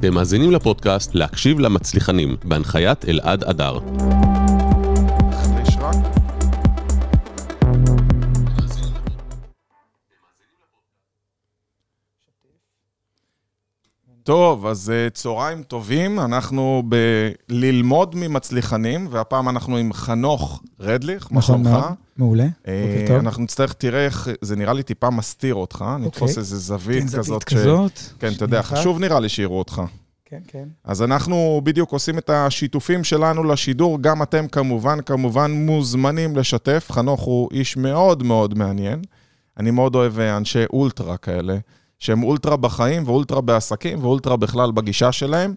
אתם מאזינים לפודקאסט להקשיב למצליחנים, בהנחיית אלעד אדר. טוב, אז אה, צהריים טובים, אנחנו בללמוד ממצליחנים, והפעם אנחנו עם חנוך רדליך, מה נכון שלומך? מאוד, מעולה. אה. אנחנו נצטרך, תראה איך, זה נראה לי טיפה מסתיר אותך, נתפוס אוקיי. איזה זווית כן, כזאת. זווית כזאת. כן, אתה יודע. חשוב נראה לי שיראו אותך. כן, כן. אז אנחנו בדיוק עושים את השיתופים שלנו לשידור, גם אתם כמובן, כמובן מוזמנים לשתף. חנוך הוא איש מאוד מאוד מעניין. אני מאוד אוהב אה, אנשי אולטרה כאלה, שהם אולטרה בחיים ואולטרה בעסקים ואולטרה בכלל בגישה שלהם.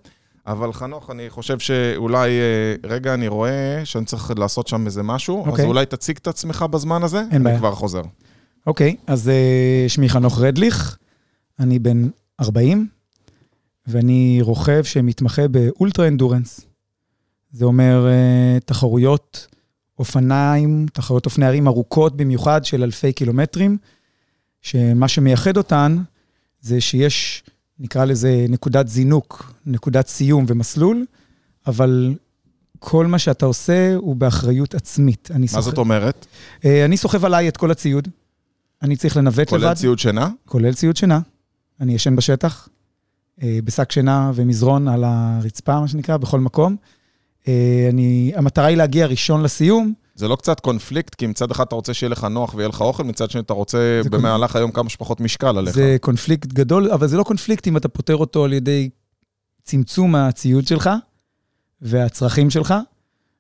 אבל חנוך, אני חושב שאולי, אה, רגע, אני רואה שאני צריך לעשות שם איזה משהו, אז אוקיי. אולי תציג את עצמך בזמן הזה, אין בעיה. אני כבר חוזר. אוקיי, אז אה, שמי חנוך רדליך, אני בן 40, ואני רוכב שמתמחה באולטרה אנדורנס. זה אומר אה, תחרויות אופניים, תחרויות אופני הרים ארוכות במיוחד של אלפי קילומטרים, שמה שמייחד אותן זה שיש, נקרא לזה נקודת זינוק, נקודת סיום ומסלול, אבל כל מה שאתה עושה הוא באחריות עצמית. מה סוחב- זאת אומרת? אה, אני סוחב עליי את כל הציוד. אני צריך לנווט כולל לבד, ציוד שינה? כולל ציוד שינה. אני ישן בשטח, אה, בשק שינה ומזרון על הרצפה, מה שנקרא, בכל מקום. אה, אני, המטרה היא להגיע ראשון לסיום. זה לא קצת קונפליקט, כי מצד אחד אתה רוצה שיהיה לך נוח ויהיה לך אוכל, מצד שני אתה רוצה במהלך היום כמה שפחות משקל עליך. זה קונפליקט גדול, אבל זה לא קונפליקט אם אתה פותר אותו על ידי צמצום הציוד שלך והצרכים שלך,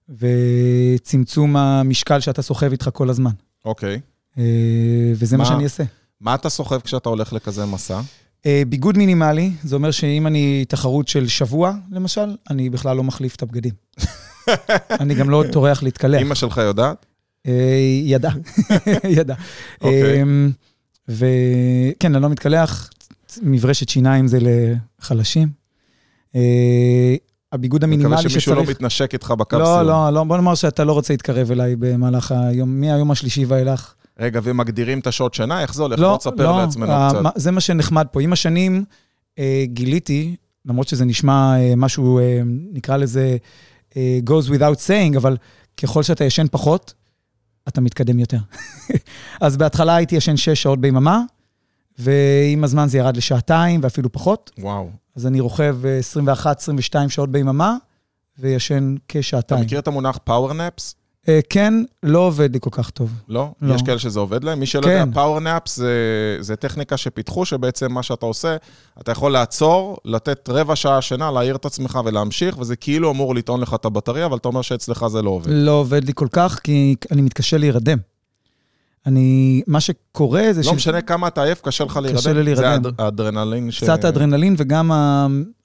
וצמצום המשקל שאתה סוחב איתך כל הזמן. אוקיי. אה, וזה מה מה- שאני אעשה. מה אתה סוחב כשאתה הולך לכזה מסע? אה, ביגוד מינימלי, זה אומר שאם אני תחרות של שבוע, למשל, אני בכלל לא מחליף את הבגדים. אני גם לא טורח להתקלח. אימא שלך יודעת? אה, ידע, ידע. אוקיי. אמ, וכן, אני לא מתקלח, מברשת שיניים זה לחלשים. אה, הביגוד מקווה המינימלי שמישהו לא שצריך... מתנשק איתך בקפסול. לא, לא, לא, בוא נאמר שאתה לא רוצה להתקרב אליי במהלך היום, מהיום השלישי ואילך. רגע, ומגדירים את השעות שינה? איך זה הולך? לא, בוא תספר לא, לעצמנו אה, קצת. זה מה שנחמד פה. עם השנים אה, גיליתי, למרות שזה נשמע אה, משהו, אה, נקרא לזה אה, goes without saying, אבל ככל שאתה ישן פחות, אתה מתקדם יותר. אז בהתחלה הייתי ישן 6 שעות ביממה, ועם הזמן זה ירד לשעתיים ואפילו פחות. וואו. אז אני רוכב 21-22 שעות ביממה, וישן אתה כשעתיים. מכיר את המונח power naps? אה, כן, לא עובד לי כל כך טוב. לא? לא. יש כאלה שזה עובד להם? מי שלא כן. יודע, power naps זה, זה טכניקה שפיתחו, שבעצם מה שאתה עושה, אתה יכול לעצור, לתת רבע שעה שינה, להעיר את עצמך ולהמשיך, וזה כאילו אמור לטעון לך את הבטריה, אבל אתה אומר שאצלך זה לא עובד. לא עובד לי כל כך, כי אני מתקשה להירדם. אני, מה שקורה זה לא משנה כמה אתה עייף, קשה לך להירדם. קשה לי להירדם. זה האד- האדרנלין ש... קצת האדרנלין וגם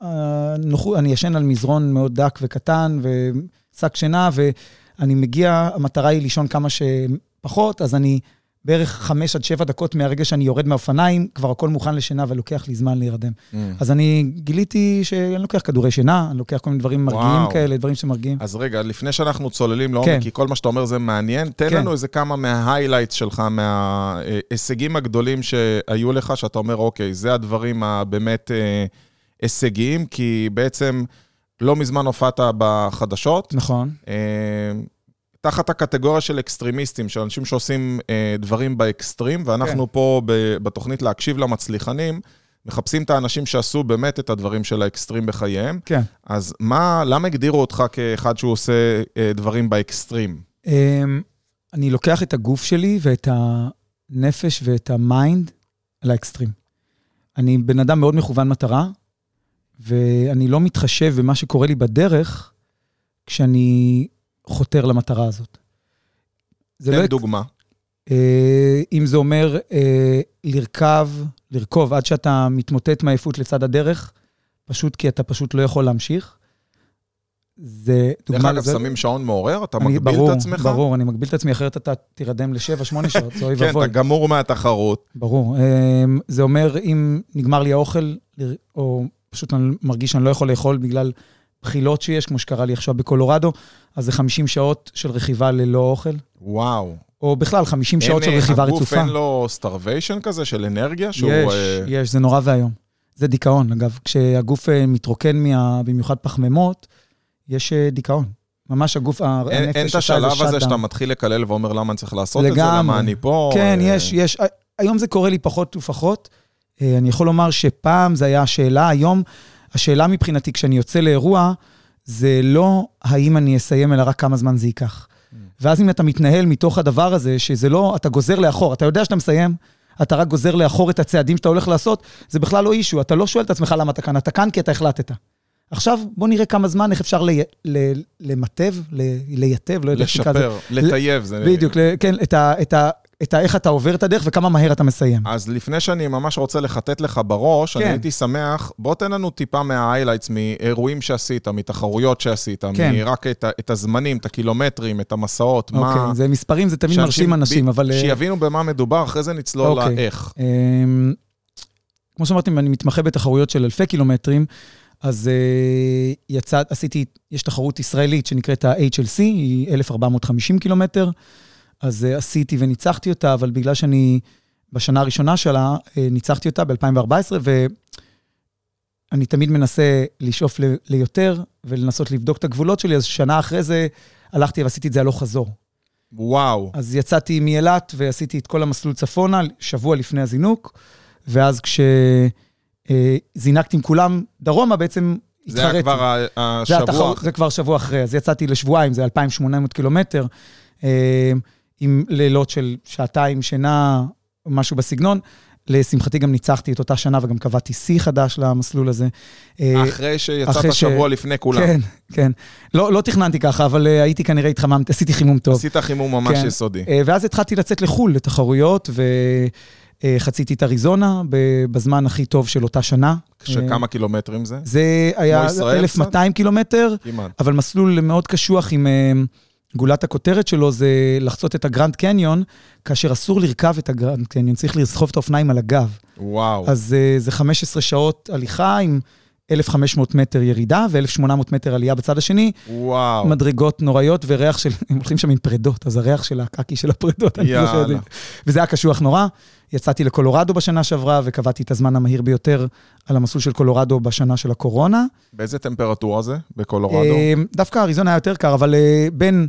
הנוחות, אני ישן על מזרון מאוד דק וקטן ושק שינה, ואני מגיע, המטרה היא לישון כמה שפחות, אז אני בערך חמש עד שבע דקות מהרגע שאני יורד מהאופניים, כבר הכל מוכן לשינה ולוקח לי זמן להירדם. Mm. אז אני גיליתי שאני לוקח כדורי שינה, אני לוקח כל מיני דברים מרגיעים וואו. כאלה, דברים שמרגיעים. אז רגע, לפני שאנחנו צוללים לעומק, כן. כי כל מה שאתה אומר זה מעניין, תן כן. לנו איזה כמה מה highlights שלך, מההישגים הגדולים שהיו לך, שאתה אומר, אוקיי, זה הדברים הבאמת אה, הישגיים, כי בעצם לא מזמן הופעת בחדשות, נכון. אה, תחת הקטגוריה של אקסטרימיסטים, של אנשים שעושים אה, דברים באקסטרים, ואנחנו כן. פה ב- בתוכנית להקשיב למצליחנים, מחפשים את האנשים שעשו באמת את הדברים של האקסטרים בחייהם. כן. אז מה, למה הגדירו אותך כאחד שהוא עושה אה, דברים באקסטרים? אמ, אני לוקח את הגוף שלי ואת הנפש ואת ה mind לאקסטרים. אני בן אדם מאוד מכוון מטרה, ואני לא מתחשב במה שקורה לי בדרך כשאני חותר למטרה הזאת. זה תן לא... דוגמה. אה, אם זה אומר אה, לרכב, לרכוב עד שאתה מתמוטט מעייפות לצד הדרך, פשוט כי אתה פשוט לא יכול להמשיך. זה דרך דוגמה אגב, לזה. שמים שעון מעורר? אתה אני- מגביל ברור, את עצמך? ברור, אני מגביל את עצמי, אחרת אתה תירדם לשבע, שמונה שעות, זה אוי כן, ואבוי. אתה גמור מהתחרות. ברור. אמ, זה אומר, אם נגמר לי האוכל, או פשוט אני מרגיש שאני לא יכול לאכול בגלל בחילות שיש, כמו שקרה לי עכשיו בקולורדו, אז זה 50 שעות של רכיבה ללא אוכל, וואו. או בכלל 50 שעות של אין, אה, רכיבה הגוף רצופה. אין לו starvation כזה של אנרגיה? שהוא, יש, אה, יש, זה נורא ואיום. זה דיכאון, אגב. כשהגוף אה, מתרוקן מה... במיוחד פחמימות, יש דיכאון. ממש הגוף, אין, הנפש אין את עושה השלב הזה. שאתה מתחיל לקלל ואומר למה אני צריך לעשות את זה, לגמרי. למה אני פה. כן, אה, יש, יש. היום זה קורה לי פחות ופחות. אה, אני יכול לומר שפעם זה היה השאלה, היום השאלה מבחינתי כשאני יוצא לאירוע, זה לא האם אני אסיים, אלא רק כמה זמן זה ייקח. ואז אם אתה מתנהל מתוך הדבר הזה, שזה לא, אתה גוזר לאחור, אתה יודע שאתה מסיים, אתה רק גוזר לאחור את הצעדים שאתה הולך לעשות, זה בכלל לא issue, אתה לא שואל את עצמך למה אתה כאן, אתה כאן כי אתה החלטת. עכשיו, בוא נראה כמה זמן, איך אפשר לי- ל- למטב, ל- לייטב, לא יודע איך נקרא לזה. לשפר, לטייב. זה... בדיוק, ל- כן, את ה, את ה, את ה, איך אתה עובר את הדרך וכמה מהר אתה מסיים. אז לפני שאני ממש רוצה לחטט לך בראש, כן. אני הייתי שמח, בוא תן לנו טיפה מה highlights, מאירועים שעשית, מתחרויות שעשית, כן. זרוק את, את הזמנים, את הקילומטרים, את המסעות, מה... אוקיי, זה מספרים, זה תמיד מרשים אנשים, ב- אבל... אה, שיבינו במה מדובר, אחרי זה נצלול אוקיי. לאיך. אמ, כמו שאמרתי, אני מתמחה בתחרויות של אלפי קילומטרים, אז אה, יצא, עשיתי, יש תחרות ישראלית שנקראת ה-HLC, היא 1,450 קילומטר, אז אה, עשיתי וניצחתי אותה, אבל בגלל שאני בשנה הראשונה שלה, אה, ניצחתי אותה ב-2014, ואני תמיד מנסה לשאוף ל- ליותר ולנסות לבדוק את הגבולות שלי, אז שנה אחרי זה הלכתי ועשיתי את זה הלוך חזור. וואו. אז יצאתי מאילת ועשיתי את כל המסלול צפונה, שבוע לפני הזינוק, ואז כשזינקתי עם כולם דרומה, בעצם זה היה התחרתי. כבר ה- זה, השבוע. התחרות, זה כבר שבוע אחרי, אז יצאתי לשבועיים, זה 2,800 קילומטר, אה, עם לילות של שעתיים שינה, משהו בסגנון. לשמחתי גם ניצחתי את אותה שנה וגם קבעתי שיא חדש למסלול הזה. אה, אחרי שיצאת אחרי ש- שבוע לפני כולם. כן, כן. לא, לא תכננתי ככה, אבל אה, הייתי כנראה התחממתי, עשיתי חימום טוב. עשית חימום ממש כן. יסודי. אה, ואז התחלתי לצאת לחו"ל, לתחרויות, וחציתי את אריזונה בזמן הכי טוב של אותה שנה. שכמה קילומטרים זה? זה היה ישראל 1,200 קילומטר, כמעט. אבל מסלול מאוד קשוח עם... גולת הכותרת שלו זה לחצות את הגרנד קניון, כאשר אסור לרכב את הגרנד קניון, צריך לסחוב את האופניים על הגב. וואו. אז אה, זה 15 שעות הליכה עם 1,500 מטר ירידה ו-1,800 מטר עלייה בצד השני. וואו. מדרגות נוראיות וריח של, הם הולכים שם עם פרדות, אז הריח של הקקי של הפרדות, אני זוכר את זה. וזה היה קשוח נורא. יצאתי לקולורדו בשנה שעברה וקבעתי את הזמן המהיר ביותר על המסלול של קולורדו בשנה של הקורונה. באיזה טמפרטורה זה? בקולורדו? אה, דווקא אריזונה היה יותר קר, אבל אה, בין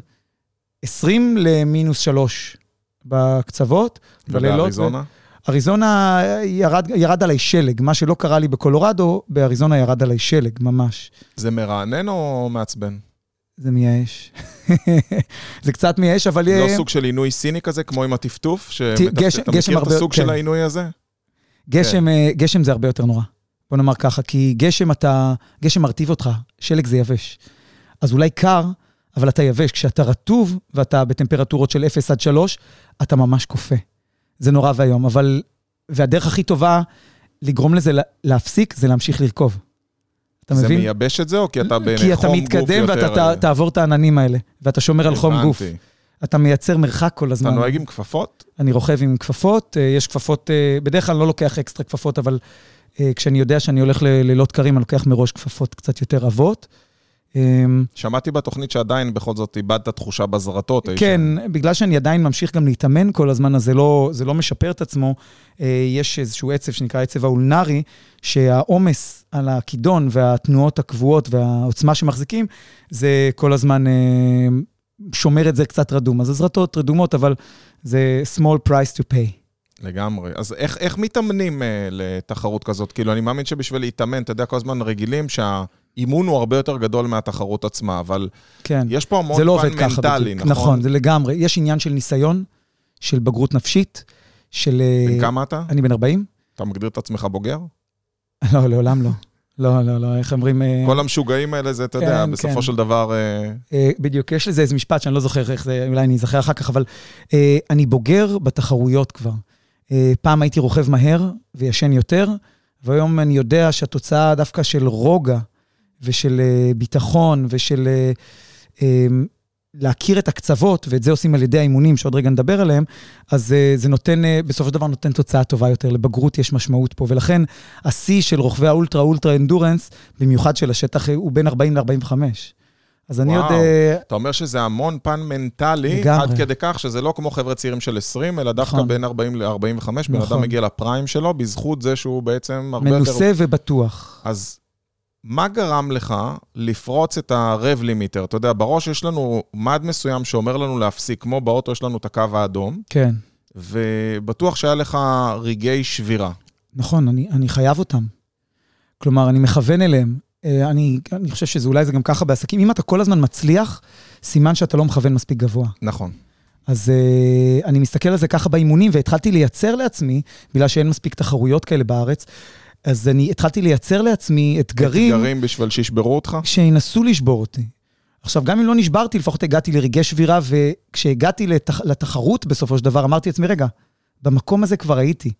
20 למינוס 3 בקצוות. ובאריזונה? אריזונה אה, ירד, ירד עליי שלג, מה שלא קרה לי בקולורדו, באריזונה ירד עליי שלג, ממש. זה מרענן או מעצבן? זה מייאש. זה קצת מייאש, אבל... לא אה, סוג של עינוי סיני כזה, כמו עם הטפטוף? גשם- אתה גשם מכיר את הרבה- הסוג כן. של העינוי הזה? גשם, אה, גשם זה הרבה יותר נורא. בוא נאמר ככה, כי גשם אתה, גשם מרטיב אותך, שלג זה יבש. אז אולי קר, אבל אתה יבש. כשאתה רטוב ואתה בטמפרטורות של 0 עד 3, אתה ממש כופה. זה נורא ואיום, אבל... והדרך הכי טובה לגרום לזה לה- להפסיק, זה להמשיך לרכוב. אתה זה מבין? מייבש את זה, או כי אתה כי אתה בחום גוף מתקדם ואתה יותר... ת- תעבור את העננים האלה, ואתה שומר על חום גוף. אתה מייצר מרחק כל אתה הזמן. נוהג עם כפפות? אני רוכב עם כפפות, אה, יש כפפות, אה, בדרך כלל אני לא לוקח אקסטרה כפפות, אבל אה, כשאני יודע שאני הולך ללילות קרים, אני לוקח מראש כפפות קצת יותר עבות. אה, שמעתי בתוכנית שעדיין בכל זאת איבדת תחושה בזרטות. אי כן, שם. בגלל שאני עדיין ממשיך גם להתאמן כל הזמן, אז זה לא, זה לא משפר את עצמו. אה, יש איזשהו עצב שנקרא עצב האולנרי, שהעומס על הכידון והתנועות הקבועות והעוצמה שמחזיקים, זה כל הזמן אה, שומר את זה קצת רדום. אז הזרטות רדומות, אבל זה small price to pay. לגמרי. אז איך, איך מתאמנים אה, לתחרות כזאת? כאילו, אני מאמין שבשביל להתאמן, אתה יודע, כל הזמן רגילים שהאימון הוא הרבה יותר גדול מהתחרות עצמה, אבל כן. יש פה המון זה לא פן מנטלי. נכון? נכון, זה לגמרי. יש עניין של ניסיון, של בגרות נפשית, של... אה, בן כמה אתה? אני בן 40? אתה מגדיר את עצמך בוגר? לא, לעולם לא. לא, לא, לא, איך אומרים... אה, כל המשוגעים האלה זה, אתה יודע, כן, בסופו כן. של דבר... אה, בדיוק, יש לזה איזה משפט שאני לא זוכר איך זה, אולי אני אזכר אחר כך, אבל אה, אני בוגר בתחרויות כבר. אה, פעם הייתי רוכב מהר וישן יותר, והיום אני יודע שהתוצאה דווקא של רוגע ושל אה, ביטחון ושל אה, אה, להכיר את הקצוות, ואת זה עושים על ידי האימונים, שעוד רגע נדבר עליהם, אז אה, זה נותן, בסופו של דבר נותן תוצאה טובה יותר, לבגרות יש משמעות פה, ולכן השיא של רוכבי האולטרה, אולטרה אנדורנס, במיוחד של השטח, הוא בין 40 ל-45. אז אני עוד... וואו. אה, אתה אומר שזה המון פן מנטלי, לגמרי. עד כדי כך שזה לא כמו חבר'ה צעירים של 20, אלא דווקא נכון. בין 40 ל-45, בן נכון. אדם מגיע לפריים שלו, בזכות זה שהוא בעצם הרבה יותר... מנוסה ובטוח. אז מה גרם לך לפרוץ את הרב לימיטר? אתה יודע, בראש יש לנו מד מסוים שאומר לנו להפסיק, כמו באוטו יש לנו את הקו האדום, כן, ובטוח שהיה לך רגעי שבירה. נכון, אני, אני חייב אותם. כלומר, אני מכוון אליהם. אה, אני, אני חושב שזה אולי זה גם ככה בעסקים. אם אתה כל הזמן מצליח, סימן שאתה לא מכוון מספיק גבוה. נכון. אז uh, אני מסתכל על זה ככה באימונים, והתחלתי לייצר לעצמי, בגלל שאין מספיק תחרויות כאלה בארץ, אז אני התחלתי לייצר לעצמי אתגרים, אתגרים בשביל שישברו אותך? שינסו לשבור אותי. עכשיו, גם אם לא נשברתי, לפחות הגעתי לרגעי שבירה, וכשהגעתי לתח... לתחרות בסופו של דבר, אמרתי לעצמי, רגע, במקום הזה כבר הייתי,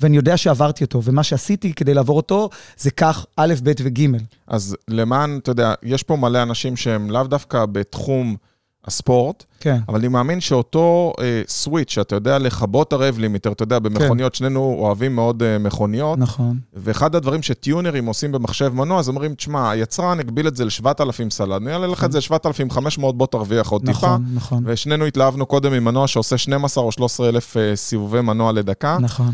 ואני יודע שעברתי אותו, ומה שעשיתי כדי לעבור אותו, זה כך א', ב' וג'. אז למען, אתה יודע, יש פה מלא אנשים שהם לאו דווקא בתחום הספורט, כן, אבל אני מאמין שאותו אה, סוויץ', שאתה יודע לכבות הרב לימיטר, אתה יודע, במכוניות, שנינו אוהבים מאוד אה, מכוניות, נכון, ואחד הדברים שטיונרים עושים במחשב מנוע, אז אומרים, תשמע, היצרן הגביל את זה ל-7,000 סלד, אני אעלה לך את זה ל-7,500, בוא תרוויח עוד טיפה. נכון, נכון, ושנינו התלהבנו קודם ממנוע שעושה 12 או 13 אלף אה, סיבובי מנוע לדקה. נכון.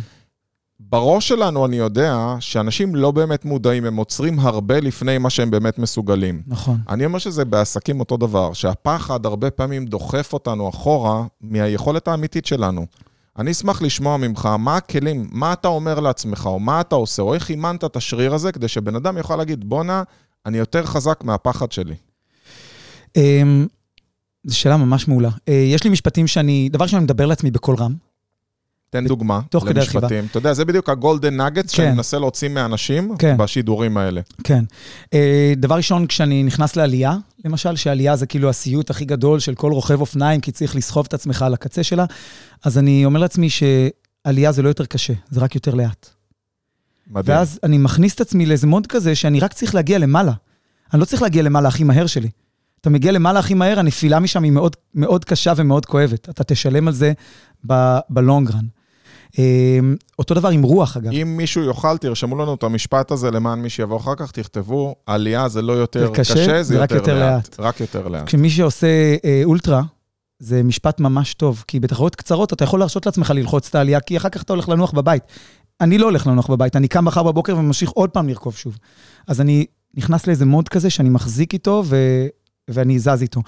בראש שלנו אני יודע שאנשים לא באמת מודעים, הם עוצרים הרבה לפני מה שהם באמת מסוגלים. נכון. אני אומר שזה בעסקים אותו דבר, שהפחד הרבה פעמים דוחף אותנו אחורה מהיכולת האמיתית שלנו. אני אשמח לשמוע ממך מה הכלים, מה אתה אומר לעצמך, או מה אתה עושה, או איך אימנת את השריר הזה, כדי שבן אדם יוכל להגיד, בואנה, אני יותר חזק מהפחד שלי. אמ, זו שאלה ממש מעולה. אה, יש לי משפטים שאני, דבר ראשון, אני מדבר לעצמי בקול רם. תן דוגמה תוך כדי. למשפטים. אתה יודע, זה בדיוק הגולדן נגטס שאני כן. מנסה להוציא מאנשים כן. בשידורים האלה. כן. אה, דבר ראשון, כשאני נכנס לעלייה, למשל, שעלייה זה כאילו הסיוט הכי גדול של כל רוכב אופניים, כי צריך לסחוב את עצמך על הקצה שלה, אז אני אומר לעצמי שעלייה זה לא יותר קשה, זה רק יותר לאט. מדהים. ואז אני מכניס את עצמי לאיזה מוד כזה שאני רק צריך להגיע למעלה. אני לא צריך להגיע למעלה הכי מהר שלי. אתה מגיע למעלה הכי מהר, הנפילה משם היא מאוד, מאוד קשה ומאוד כואבת. אתה תשלם על זה בלונגרן. אותו דבר עם רוח, אגב. אם מישהו יוכל, תרשמו לנו את המשפט הזה למען מי שיבוא אחר כך, תכתבו, עלייה זה לא יותר קשה, קשה, זה יותר יותר לאט. לאט. רק יותר לאט. כשמי שעושה אה, אולטרה, זה משפט ממש טוב, כי בתחרויות קצרות אתה יכול להרשות לעצמך ללחוץ את העלייה, כי אחר כך אתה הולך לנוח בבית. אני לא הולך לנוח בבית, אני קם מחר בבוקר וממשיך עוד פעם לרכוב שוב. אז אני נכנס לאיזה מוד כזה שאני מחזיק איתו ו... ואני זז איתו.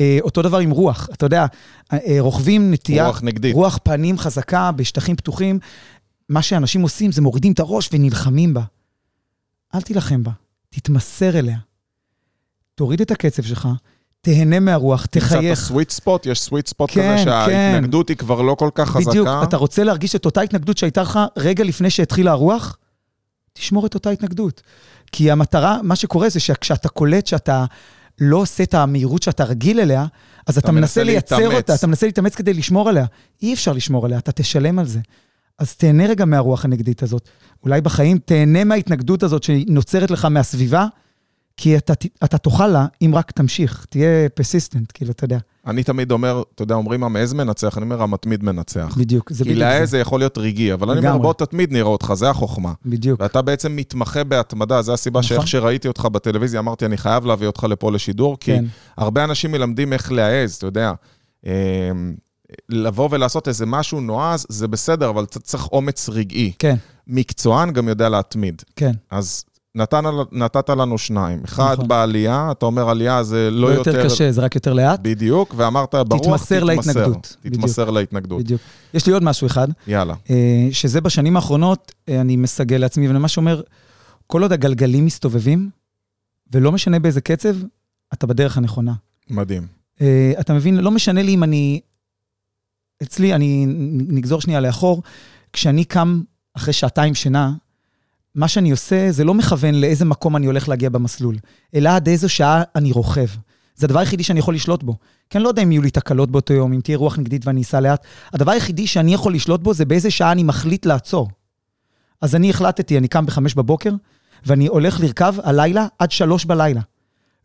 אה, אותו דבר עם רוח, אתה יודע, אה, אה, רוכבים נטייה... רוח נגדית. רוח פנים חזקה בשטחים פתוחים. מה שאנשים עושים זה מורידים את הראש ונלחמים בה. אל תילחם בה, תתמסר אליה. תוריד את הקצב שלך, תהנה מהרוח, תחייך. תחייך. סוויט ספוט, יש סוויט ספוט כן, כזה כן. שההתנגדות היא כבר לא כל כך חזקה. בדיוק, אתה רוצה להרגיש את אותה התנגדות שהייתה לך רגע לפני שהתחילה הרוח? תשמור את אותה התנגדות. כי המטרה, מה שקורה זה שכשאתה קולט שאתה לא עושה את המהירות שאתה רגיל אליה, אז אתה, אתה מנסה לייצר להתאמץ. אותה, אתה מנסה להתאמץ כדי לשמור עליה. אי אפשר לשמור עליה, אתה תשלם על זה. אז תהנה רגע מהרוח הנגדית הזאת. אולי בחיים תהנה מההתנגדות הזאת שנוצרת לך מהסביבה, כי אתה, אתה תוכל לה אם רק תמשיך, תהיה פסיסטנט, כאילו, אתה יודע. אני תמיד אומר, אתה יודע, אומרים המעז מנצח, אני אומר המתמיד מנצח. בדיוק, זה כי בדיוק זה. זה יכול להיות רגעי, אבל אני אומר. בוא תתמיד נראה אותך, זה החוכמה. בדיוק. ואתה בעצם מתמחה בהתמדה, זו הסיבה נכון. שאיך שראיתי אותך בטלוויזיה, אמרתי, אני חייב להביא אותך לפה לשידור, כי כן, הרבה אנשים מלמדים איך להעז, אתה יודע. אמ, לבוא ולעשות איזה משהו נועז, זה בסדר, אבל אתה צריך אומץ רגעי. כן, מקצוען גם יודע להתמיד. כן. אז נתן, נתת לנו שניים. אחד נכון. בעלייה, אתה אומר עלייה זה לא לא יותר... יותר קשה, זה רק יותר לאט. בדיוק, ואמרת ברוח, תתמסר להתנגדות. תתמסר להתנגדות. בדיוק. יש לי עוד משהו אחד, יאללה. אה, שזה בשנים האחרונות, אה, אני מסגל לעצמי, ואני ממש אומר, כל עוד הגלגלים מסתובבים, ולא משנה באיזה קצב, אתה בדרך הנכונה. מדהים. אה, אתה מבין, לא משנה לי אם אני... אצלי, אני נגזור שנייה לאחור, כשאני קם אחרי שעתיים שינה, מה שאני עושה זה לא מכוון לאיזה מקום אני הולך להגיע במסלול, אלא עד איזו שעה אני רוכב. זה הדבר היחידי שאני יכול לשלוט בו. כי אני לא יודע אם יהיו לי תקלות באותו יום, אם תהיה רוח נגדית ואני אסע לאט. הדבר היחידי שאני יכול לשלוט בו זה באיזה שעה אני מחליט לעצור. אז אני החלטתי, אני קם בחמש בבוקר, ואני הולך לרכב הלילה עד שלוש בלילה.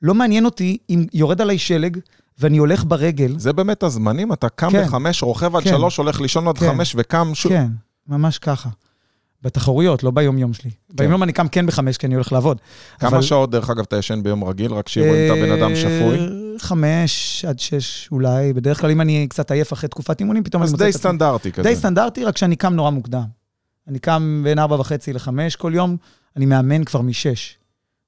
לא מעניין אותי אם יורד עליי שלג ואני הולך ברגל. זה באמת הזמנים, אתה קם כן. בחמש, רוכב עד כן. שלוש, הולך לישון עד כן. חמש וקם שוב. כן, ממש ככה. בתחרויות, לא ביום-יום שלי. ביום-יום אני קם כן בחמש, כי אני הולך לעבוד. כמה אבל- שעות, דרך אגב, אתה ישן ביום רגיל, רק שיראו אם אתה בן אדם שפוי? אה, חמש עד שש אולי. בדרך כלל, אם אני קצת עייף אחרי תקופת אימונים, פתאום אני אז מוצא די את עצמי... סטנדרטי כזה. די סטנדרטי, רק שאני קם נורא מוקדם. אני קם בין ארבע וחצי לחמש כל יום, אני מאמן כבר משש.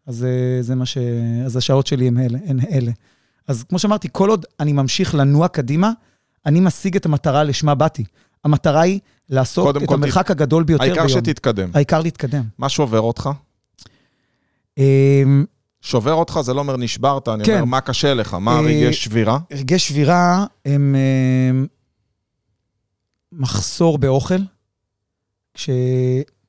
אז אה, זה מה ש... אז השעות שלי הן אלה. הן אלה. אז כמו שאמרתי, כל עוד אני ממשיך לנוע קדימה, אני משיג את המטרה לשמה באתי. המטרה היא לעשות את המרחק הגדול ביותר ביום. העיקר שתתקדם. העיקר להתקדם. מה שובר אותך? אמ, שובר אותך, זה לא אומר נשברת, אני כן. אומר, מה קשה לך? מה אה, הרגעי שבירה? רגעי שבירה הם אמ, מחסור באוכל,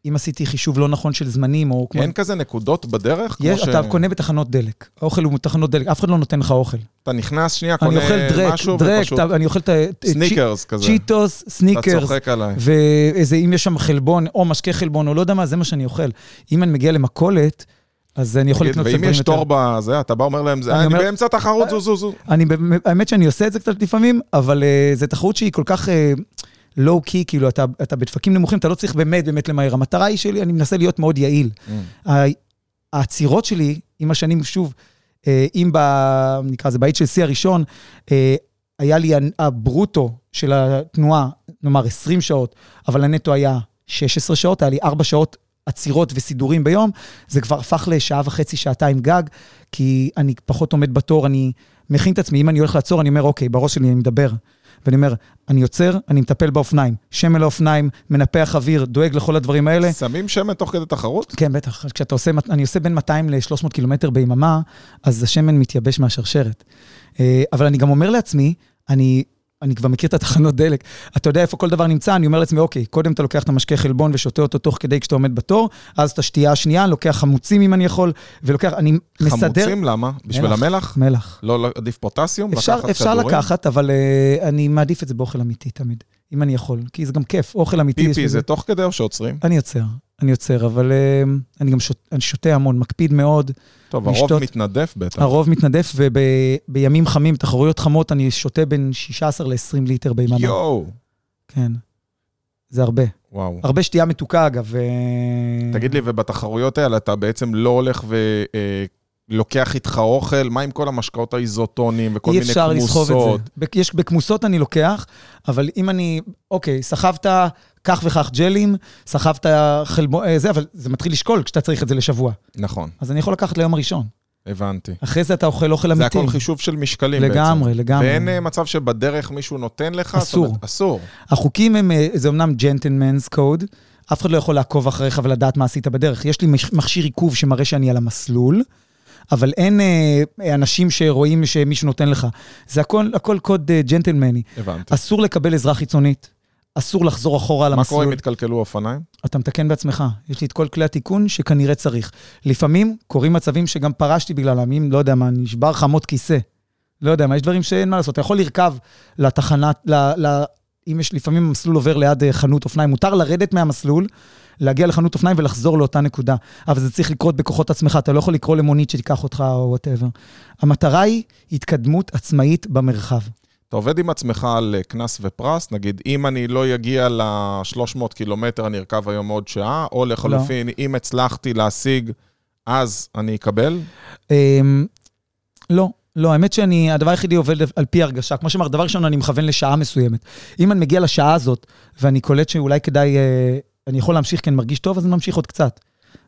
כשאם עשיתי חישוב לא נכון של זמנים, או כמו... אין כזה נקודות בדרך? יש, ש- אתה קונה בתחנות דלק. האוכל הוא בתחנות דלק, אף אחד לא נותן לך אוכל. אתה נכנס שנייה, אני קונה אוכל דרק, משהו, דרק, ופשוט אתה- אני אוכל את ה... סניקרס כזה. צ'יטוס, אתה סניקרס, צוחק עליי. ואיזה, אם יש שם חלבון, או משקה חלבון, או לא יודע מה, זה מה שאני אוכל. אם אני מגיע למכולת, אז אני יכול לקנות ואם דברים יש יותר. תור בזה, אתה בא אומר להם, "זה- אני באמצע תחרות, זו זו זו. האמת שאני עושה את זה קצת לפעמים, אבל אה, זו תחרות שהיא כל כך low-key, כאילו, אתה, אתה בדפקים נמוכים, אתה לא צריך באמת באמת למהר. המטרה היא שלי, אני מנסה להיות מאוד יעיל. אממ. העצירות שלי, עם השנים, שוב, אה, אם ב... נקרא לזה, שיא הראשון, אה, היה לי הברוטו של התנועה, נאמר 20 שעות, אבל הנטו היה 16 שעות, היה לי 4 שעות עצירות וסידורים ביום, זה כבר הפך לשעה וחצי, שעתיים גג, כי אני פחות עומד בתור, אני מכין את עצמי, אם אני הולך לעצור, אני אומר, אוקיי, בראש שלי אני מדבר. ואני אומר, אני עוצר, אני מטפל באופניים, שמן לאופניים, מנפח אוויר, דואג לכל הדברים האלה. שמים שמן תוך כדי תחרות? כן, בטח. כשאתה עושה, אני עושה בין 200 ל-300 קילומטר ביממה, אז השמן מתייבש מהשרשרת. אה, אבל אני גם אומר לעצמי, אני, אני כבר מכיר את התחנות דלק, אתה יודע איפה כל דבר נמצא, אני אומר לעצמי, אוקיי, קודם אתה לוקח את המשקה חלבון ושותה אותו תוך כדי כשאתה עומד בתור, אז את השתייה השנייה, לוקח חמוצים אם אני יכול, ולוקח, אני מסדר... חמוצים, למה? בשביל מלח. המלח? מלח. לא לא- עדיף פוטסיום? אפשר, לקחת אפשר כדורים? לקחת, אבל uh, אני מעדיף את זה באוכל אמיתי תמיד, אם אני יכול, כי זה גם כיף, אוכל אמיתי. פיפי זה תוך כדי או שעוצרים? אני יוצר, אני יוצר, אבל uh, אני גם אני שותה המון, מקפיד מאוד. טוב, הרוב מתנדף בטח. הרוב מתנדף, ובימים חמים, תחרויות חמות, אני שותה בין 16 ל-20 ליטר ביממה. יואו, כן. זה הרבה. וואו. הרבה שתייה מתוקה, אגב. אה, תגיד לי, ובתחרויות האלה אתה בעצם לא הולך ולוקח איתך אוכל? מה עם כל המשקאות האיזוטונים וכל אי מיני אפשר לסחוב את כמוסות? זה. יש, בכמוסות אני לוקח, אבל אם אני, אוקיי, סחבת כך וכך ג'לים, סחבת חלבון, אה, זה, אבל זה מתחיל לשקול כשאתה צריך את זה לשבוע. נכון, אז אני יכול לקחת ליום הראשון. הבנתי. אחרי זה אתה אוכל אוכל זה אמיתי. הכל חישוב של משקלים בעצם. לגמרי, לגמרי. ואין אה, מצב שבדרך מישהו נותן לך? אסור. אומרת, אסור. החוקים הם, אה, זה אמנם ג'נטלמנס קוד, אף אחד לא יכול לעקוב אחריך ולדעת מה עשית בדרך. יש לי מכשיר עיכוב שמראה שאני על המסלול, אבל אין אה, אנשים שרואים שמישהו נותן לך. זה הכל, הכל קוד אה, ג'נטלמני. הבנתי. אסור לקבל עזרה חיצונית, אסור לחזור אחורה על מה קורה המסלול. אם התקלקלו אופניים? אתה מתקן בעצמך. יש לי את כל כלי התיקון שכנראה צריך. לפעמים קורים מצבים שגם פרשתי בגללם, אם, לא יודע מה, נשבר מוט כיסא. לא יודע מה, יש דברים שאין מה לעשות. אתה יכול לרכב לתחנה, ל, ל, אם יש, לפעמים המסלול עובר ליד אה, חנות אופניים, מותר לרדת מהמסלול, להגיע לחנות אופניים ולחזור לאותה נקודה. אבל זה צריך לקרות בכוחות עצמך, אתה לא יכול לקרוא למונית שתיקח אותך או whatever. המטרה היא התקדמות עצמאית במרחב. אתה עובד עם עצמך על אה, קנס ופרס, נגיד, אם אני לא אגיע ל-300 קילומטר, אני ארכב היום עוד שעה, או לחלופין, אם הצלחתי להשיג, אז אני אקבל? אמ, לא, לא, האמת שאני, הדבר היחידי עובד על פי הרגשה. כמו שאמרת, דבר ראשון, אני מכוון לשעה מסוימת. אם אני מגיע לשעה הזאת, ואני קולט שאולי כדאי, אה, אני יכול להמשיך כי אני מרגיש טוב, אז אני ממשיך עוד קצת.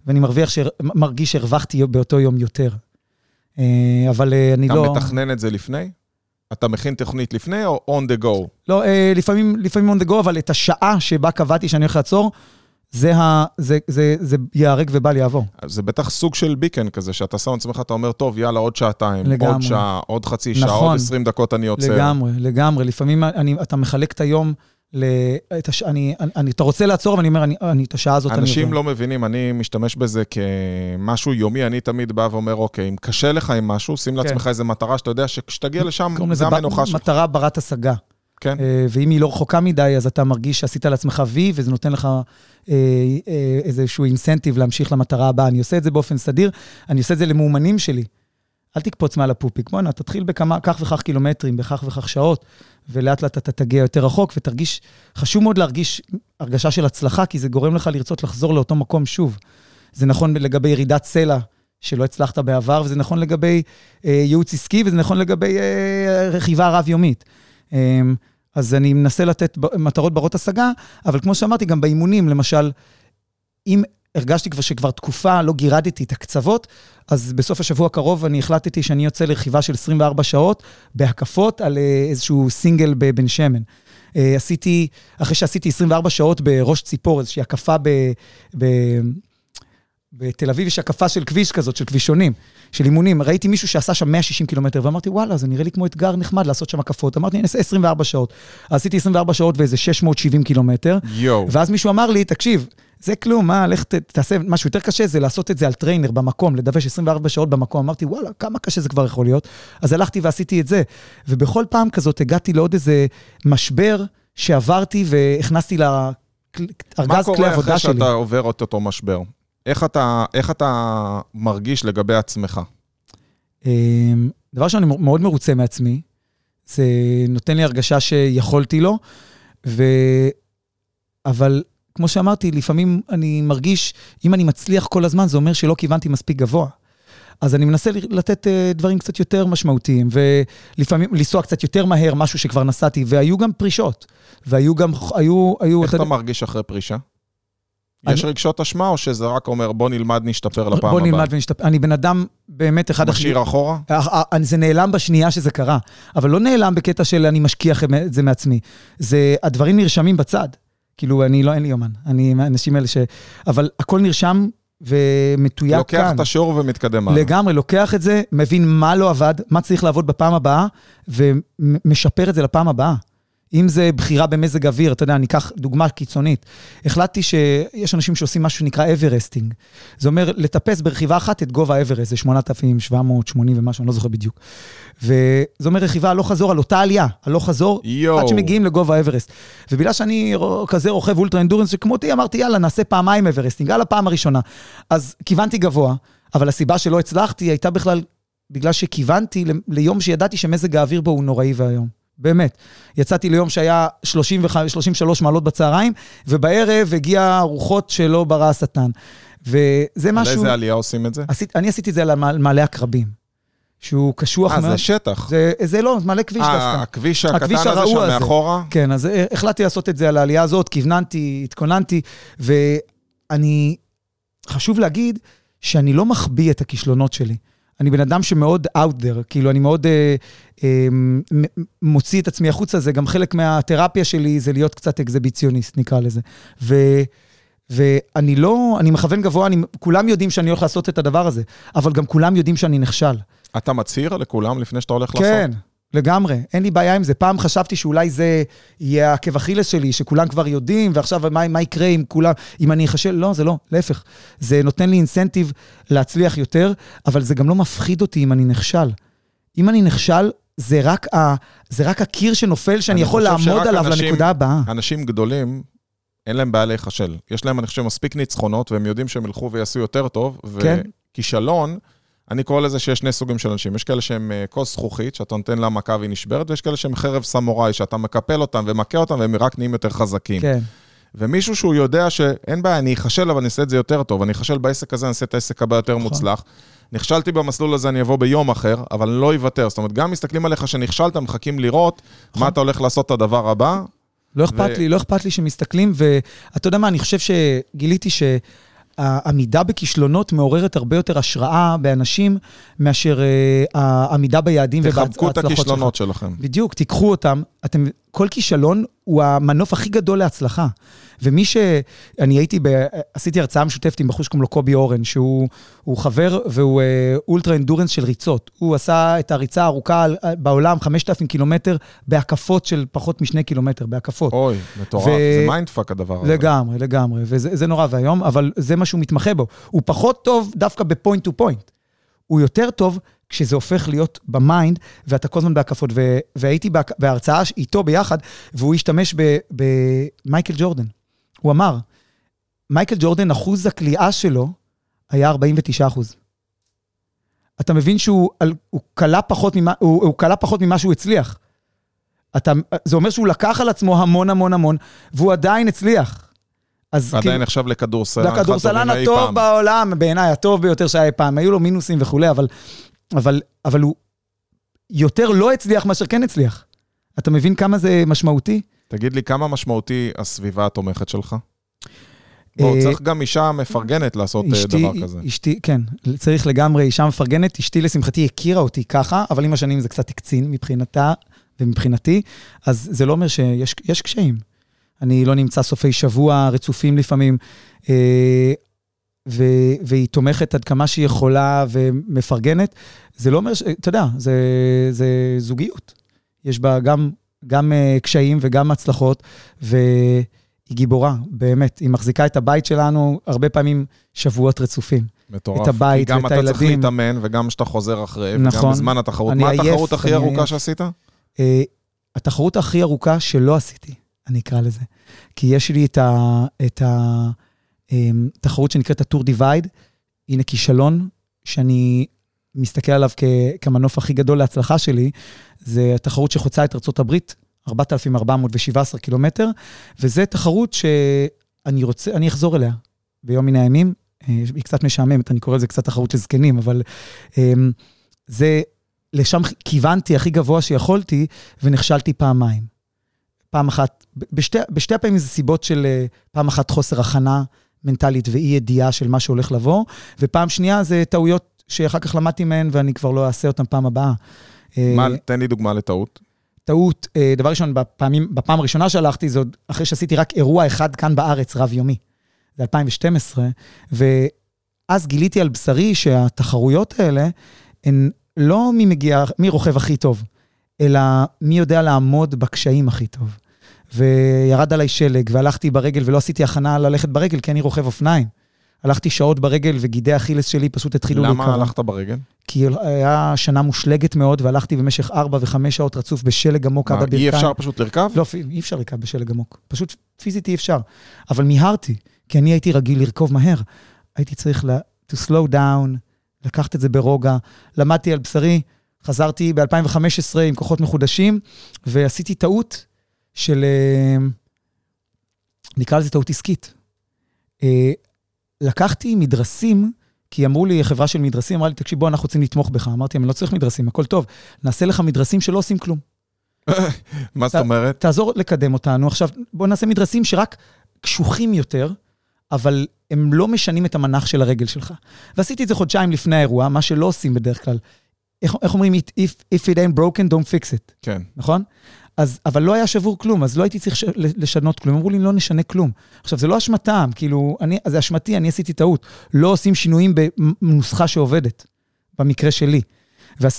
ואני מרוויח, שר- מרגיש שהרווחתי באותו יום יותר. אה, אבל אה, אני אתה לא... מתכנן את זה לפני? אתה מכין תוכנית לפני או on the go? לא, אה, לפעמים, לפעמים on the go, אבל את השעה שבה קבעתי שאני הולך לעצור, זה, ה, זה, זה, זה ייהרג ובל יעבור. זה בטח סוג של ביקן כזה, שאתה שם לעצמך, אתה אומר, טוב, יאללה, עוד שעתיים, לגמרי. עוד שעה, עוד חצי שעה, נכון. עוד 20 דקות אני עוצר. לגמרי, לגמרי. לפעמים אני, אתה מחלק את היום, ל, את הש, אני, אני, אני, אתה רוצה לעצור, ואני אומר, אני, אני, את השעה הזאת אני אנשים. לא מבינים, אני משתמש בזה כמשהו יומי, אני תמיד בא ואומר, אוקיי, אם קשה לך עם משהו, שים לעצמך איזה מטרה שאתה יודע שכשתגיע לשם, כן. קוראים לזה זה המנוחה שלך. מטרה ברת השגה. כן. אה, ואם היא לא רחוקה מדי, אז אתה מרגיש שעשית לעצמך וי, וזה נותן לך אה, אה, איזשהו אינסנטיב להמשיך למטרה הבאה. אני עושה את זה באופן סדיר, אני עושה את זה למאומנים שלי. אל תקפוץ מעל הפופיק, בואנה, תתחיל בכמה, כך וכך קילומטרים, בכך וכך שעות, ולאט לאט אתה תגיע יותר רחוק, ותרגיש, חשוב מאוד להרגיש הרגשה של הצלחה, כי זה גורם לך לרצות לחזור לאותו מקום שוב. זה נכון לגבי ירידת סלע שלא הצלחת בעבר, וזה נכון לגבי אה, ייעוץ עסקי, וזה נכון לגבי אה, רכיבה רב-יומית. אה, אז אני מנסה לתת מטרות ברות השגה, אבל כמו שאמרתי, גם באימונים, למשל, אם הרגשתי כבר שכבר תקופה לא גירדתי את הקצוות, אז בסוף השבוע הקרוב אני החלטתי שאני יוצא לרכיבה של 24 שעות בהקפות על אה, איזשהו סינגל בבן שמן. אה, עשיתי, אחרי שעשיתי 24 שעות בראש ציפור, איזושהי הקפה ב, ב, בתל אביב יש הקפה של כביש כזאת, של כבישונים, של אימונים. ראיתי מישהו שעשה שם 160 קילומטר, ואמרתי, וואלה, זה נראה לי כמו אתגר נחמד לעשות שם הקפות. אמרתי, אני אעשה 24 שעות. עשיתי 24 שעות ואיזה 670 קילומטר. יואו. ואז מישהו אמר לי, תקשיב, זה כלום, מה, לך ת, תעשה משהו יותר קשה, זה לעשות את זה על trainer במקום, לדווש 24 שעות במקום. אמרתי, וואלה, כמה קשה זה כבר יכול להיות. אז הלכתי ועשיתי את זה. ובכל פעם כזאת הגעתי לעוד איזה משבר שעברתי והכנסתי לארגז כלי עבודה שלי. מה קורה אחרי שאתה עובר את אותו משבר? איך אתה, איך אתה מרגיש לגבי עצמך? אמ, דבר שאני מאוד מרוצה מעצמי, זה נותן לי הרגשה שיכולתי לו, ו... אבל כמו שאמרתי, לפעמים אני מרגיש, אם אני מצליח כל הזמן, זה אומר שלא כיוונתי מספיק גבוה. אז אני מנסה לתת uh, דברים קצת יותר משמעותיים, ולפעמים לנסוע קצת יותר מהר, משהו שכבר נסעתי, והיו גם פרישות. והיו גם, היו... היו איך אתה, אתה מרגיש אחרי פרישה? אני... יש רגשות אשמה, או שזה רק אומר, בוא נלמד, נשתפר לפעם הבאה? בוא נלמד ונשתפר. אני בן אדם באמת אחד... משאיר אחורה? אה, אה, זה נעלם בשנייה שזה קרה, אבל לא נעלם בקטע של אני משקיע את זה מעצמי. זה, הדברים נרשמים בצד. כאילו, אני לא, אין לי יומן. אני מהאנשים האלה ש... אבל הכל נרשם ומתויק כאן. לוקח את השיעור ומתקדם הלאה. לגמרי, לוקח את זה, מבין מה לא עבד, מה צריך לעבוד בפעם הבאה, ומשפר את זה לפעם הבאה. אם זה בחירה במזג אוויר, אתה יודע, אני אקח דוגמה קיצונית. החלטתי שיש אנשים שעושים משהו שנקרא Everesting. זה אומר לטפס ברכיבה אחת את גובה האברסט, זה 8,780 ומשהו, אני לא זוכר בדיוק. וזה אומר רכיבה הלוך חזור על אותה עלייה, הלוך חזור, יו. עד שמגיעים לגובה האברסט. ובגלל שאני כזה רוכב ultra endurance שכמותי, אמרתי, יאללה, נעשה פעמיים Everesting, על הפעם הראשונה. אז כיוונתי גבוה, אבל הסיבה שלא הצלחתי הייתה בכלל בגלל שכיוונתי ליום שידעתי שמזג האוויר בו הוא נוראי ואיום. באמת. יצאתי ליום שהיה 35, 33 מעלות בצהריים, ובערב הגיע רוחות שלא ברא השטן. וזה משהו... על איזה עלייה עושים את זה? עשית, אני עשיתי את זה על מעלה עקרבים. שהוא קשוח מאוד. אה, זה שטח. זה, זה לא, מלא כביש אה, דווקא. אה, הכביש הקטן הכביש הזה שם הזה. מאחורה? כן, אז אה, החלטתי לעשות את זה על העלייה הזאת, כיווננתי, התכוננתי, ואני... חשוב להגיד שאני לא מחביא את הכישלונות שלי. אני בן אדם שמאוד out there, כאילו, אני מאוד אה, אה, מוציא את עצמי החוצה, זה גם חלק מהתרפיה שלי, זה להיות קצת אקזיביציוניסט, נקרא לזה. ו... ואני לא, אני מכוון גבוה, אני, כולם יודעים שאני הולך לעשות את הדבר הזה, אבל גם כולם יודעים שאני נכשל. אתה מצהיר לכולם לפני שאתה הולך כן, לעשות? כן, לגמרי, אין לי בעיה עם זה. פעם חשבתי שאולי זה יהיה עקב אכילס שלי, שכולם כבר יודעים, ועכשיו מה, מה יקרה אם כולם, אם אני אחשל? לא, זה לא, להפך. זה נותן לי אינסנטיב להצליח יותר, אבל זה גם לא מפחיד אותי אם אני נכשל. אם אני נכשל, זה רק, ה, זה רק הקיר שנופל שאני יכול לעמוד עליו אנשים, לנקודה הבאה. אנשים גדולים, אין להם בעיה להיכשל. יש להם, אני חושב, מספיק ניצחונות, והם יודעים שהם ילכו ויעשו יותר טוב, כן. אני קורא לזה שיש שני סוגים של אנשים. יש כאלה שהם אה, כוס זכוכית, שאתה נותן לה מכה והיא נשברת, ויש כאלה שהם חרב סמוראי, שאתה מקפל אותם ומכה אותם, והם רק נהיים יותר חזקים. כן. ומישהו שהוא יודע שאין בעיה, אני אכשל, אבל אני אעשה את זה יותר טוב. אני אכשל בעסק הזה, אני אעשה את העסק הבא יותר נכון. מוצלח. נכשלתי במסלול הזה, אני אבוא ביום אחר, אבל אני לא אוותר. זאת אומרת, גם מסתכלים עליך שנכשלת, מחכים לראות נכון. מה אתה הולך לעשות את הדבר הבא. לא אכפת ו... לי, לא אכפת לי שמסתכלים, ואתה יודע מה, אני חושב שגיליתי ש... העמידה בכישלונות מעוררת הרבה יותר השראה באנשים מאשר uh, העמידה ביעדים ובהצלחות שלכם. תחבקו את הכישלונות. שלכם. בדיוק, תיקחו אותם. אתם, כל כישלון הוא המנוף הכי גדול להצלחה. ומי ש... אני הייתי, ב... עשיתי הרצאה משותפת עם בחור שקוראים לו קובי אורן, שהוא חבר והוא אה, ultra endurance של ריצות. הוא עשה את הריצה הארוכה בעולם, 5,000 קילומטר, בהקפות של פחות משני קילומטר, בהקפות. אוי, מטורף, ו... זה mindfuck הדבר הזה. לגמרי, לגמרי, וזה נורא ואיום, אבל זה מה שהוא מתמחה בו. הוא פחות טוב דווקא ב point to point. הוא יותר טוב כשזה הופך להיות ב mind, ואתה כל הזמן בהקפות. ו- והייתי בהרצאה איתו ביחד, והוא השתמש במייקל ג'ורדן. הוא אמר, מייקל ג'ורדן, אחוז הקליעה שלו היה 49 אחוז. אתה מבין שהוא קלע פחות ממה, הוא, הוא קלע פחות ממה שהוא הצליח. אתה, זה אומר שהוא לקח על עצמו המון המון המון, והוא עדיין הצליח. אז עדיין נחשב לכדורסלן. לכדורסלן הטוב. בעולם, בעיניי הטוב ביותר שהיה אי פעם. היו לו מינוסים וכולי, אבל, אבל, אבל הוא יותר לא הצליח מאשר כן הצליח. אתה מבין כמה זה משמעותי? תגיד לי, כמה משמעותי הסביבה התומכת שלך? בוא, אה, צריך גם אישה מפרגנת לעשות אה, אשתי, דבר כזה. אשתי, כן, צריך לגמרי אישה מפרגנת. אשתי, לשמחתי, הכירה אותי ככה, אבל עם השנים זה קצת הקצין מבחינתה ומבחינתי, אז זה לא אומר שיש יש קשיים. אני לא נמצא סופי שבוע רצופים לפעמים, אה, ו, והיא תומכת עד כמה שהיא יכולה ומפרגנת. זה לא אומר, ש, אתה יודע, זה, זה זוגיות. יש בה גם, גם אה, קשיים וגם הצלחות, והיא גיבורה, באמת. היא מחזיקה את הבית שלנו הרבה פעמים שבועות רצופים. מטורף. את הבית כי גם ואת אתה צריך הילדים. להתאמן, וגם כשאתה חוזר אחרי, וגם נכון. בזמן התחרות. מה עייף, התחרות הכי ארוכה עייף. שעשית? אה, התחרות הכי ארוכה שלא עשיתי, אני אקרא לזה. כי יש לי את ה- את התחרות שנקראת הטור דיווייד, הנה כישלון, שאני מסתכל עליו כ- כמנוף הכי גדול להצלחה שלי, זה התחרות שחוצה את ארה"ב, 4,417 קילומטר, וזו תחרות שאני רוצה, אני אחזור אליה ביום מן הימים. אה, היא קצת משעממת, אני קורא לזה קצת תחרות של זקנים, אבל אה, זה, לשם כיוונתי הכי גבוה שיכולתי, ונכשלתי פעמיים. פעם אחת, בשתי, בשתי הפעמים זה סיבות של אה, פעם אחת חוסר הכנה מנטלית ואי ידיעה של מה שהולך לבוא, ופעם שנייה זה טעויות שאחר כך למדתי מהן ואני כבר לא אעשה אותן פעם הבאה. אה, מה, תן לי דוגמה לטעות. טעות, אה, דבר ראשון, בפעמים, בפעם הראשונה שהלכתי, זה עוד אחרי שעשיתי רק אירוע אחד כאן בארץ, רב-יומי. זה 2012, ואז גיליתי על בשרי שהתחרויות האלה הן לא מי מגיע, מי רוכב הכי טוב, אלא מי יודע לעמוד בקשיים הכי טוב. וירד עליי שלג, והלכתי ברגל ולא עשיתי הכנה ללכת ברגל, כי אני רוכב אופניים. הלכתי שעות ברגל וגידי אכילס שלי פשוט התחילו למה להיקרע. הלכת ברגל? כי היה שנה מושלגת מאוד, והלכתי במשך ארבע וחמש שעות רצוף בשלג עמוק עד מה, הברכיים. אי אפשר פשוט לרכב? לא, אי אפשר לקרוא בשלג עמוק. פשוט פיזית אי אפשר. אבל מיהרתי, כי אני הייתי רגיל לרכוב מהר. הייתי צריך ל- to slow down, לקחת את זה ברוגע. למדתי על בשרי, חזרתי ב-2015 עם כוחות מחודשים, ועשיתי טעות של, אה, נקרא לזה טעות עסקית. אה, לקחתי מדרסים, כי אמרו לי, חברה של מדרסים, אמרה לי, תקשיב, בוא, אנחנו רוצים לתמוך בך. אמרתי, אני לא צריך מדרסים, הכל טוב. נעשה לך מדרסים שלא עושים כלום. מה זאת אומרת? תעזור לקדם אותנו. עכשיו, בואו נעשה מדרסים שרק קשוחים יותר, אבל הם לא משנים את המנח של הרגל שלך. ועשיתי את זה חודשיים לפני האירוע, מה שלא עושים בדרך כלל. איך, איך אומרים, if, if it ain't broken, don't fix it, כן. נכון? אז, אבל לא היה שבור כלום, אז לא הייתי צריך ש- לשנות כלום. אמרו לי, לא נשנה כלום. עכשיו, זה לא אשמתם, כאילו, אני, זה אשמתי, אני עשיתי טעות. לא עושים שינויים בנוסחה שעובדת, במקרה שלי.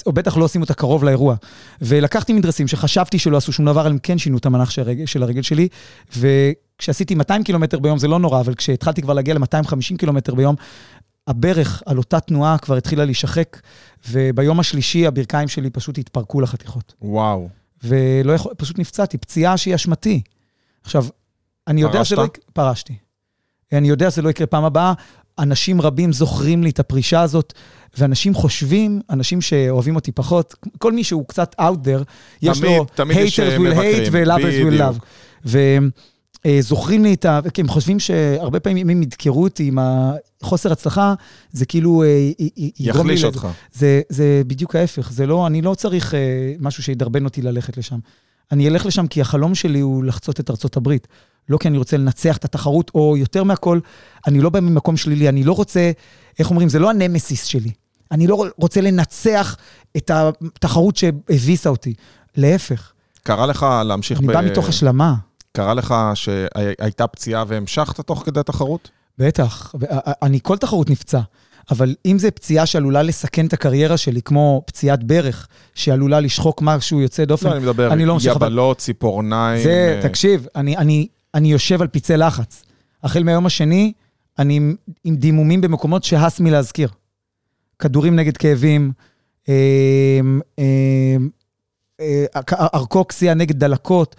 או בטח לא עושים אותה קרוב לאירוע. ולקחתי מדרסים שחשבתי שלא עשו שום דבר, אבל הם כן שינו את המנח של הרגל, של הרגל שלי. וכשעשיתי 200 קילומטר ביום זה לא נורא, אבל כשהתחלתי כבר להגיע ל-250 קילומטר ביום, הברך על אותה תנועה כבר התחילה להישחק, וביום השלישי הברכיים שלי פשוט התפרקו לחתיכות. וואו. ולא יכול, פשוט נפצעתי, פציעה שהיא אשמתי. עכשיו, אני יודע שזה לא... פרשת? יק- פרשתי. אני יודע שזה לא יקרה פעם הבאה. אנשים רבים זוכרים לי את הפרישה הזאת, ואנשים חושבים, אנשים שאוהבים אותי פחות, כל מי שהוא קצת out there, יש תמיד- לו תמיד haters אה, will hate ו-lovers will love. וזוכרים לי את ה... כי הם חושבים שהרבה פעמים אם ידקרו אותי עם החוסר הצלחה, זה כאילו אה. יחליש אותך. זה, זה בדיוק ההפך, זה לא, אני לא צריך אה, משהו שידרבן אותי ללכת לשם. אני אלך לשם כי החלום שלי הוא לחצות את ארצות הברית. לא כי אני רוצה לנצח את התחרות, או יותר מהכל, אני לא בא ממקום שלילי, אני לא רוצה, איך אומרים, זה לא הנמסיס שלי. אני לא רוצה לנצח את התחרות שהביסה אותי. להפך, קרה לך להמשיך אני בא מתוך השלמה. קרה לך שהייתה פציעה והמשכת תוך כדי תחרות? בטח, אני כל תחרות נפצע, אבל אם זה פציעה שעלולה לסכן את הקריירה שלי, כמו פציעת ברך, שעלולה לשחוק משהו יוצא דופן, לא, אני מדבר, אני לא ממשיך, אבל- יבלות, ציפורניים. זה, אה, תקשיב, אני, אני, אני יושב על פצעי לחץ. החל מהיום השני, אני עם, עם דימומים במקומות שהס מלהזכיר. כדורים נגד כאבים, אה, אה, אה, ארקוקסיה נגד דלקות.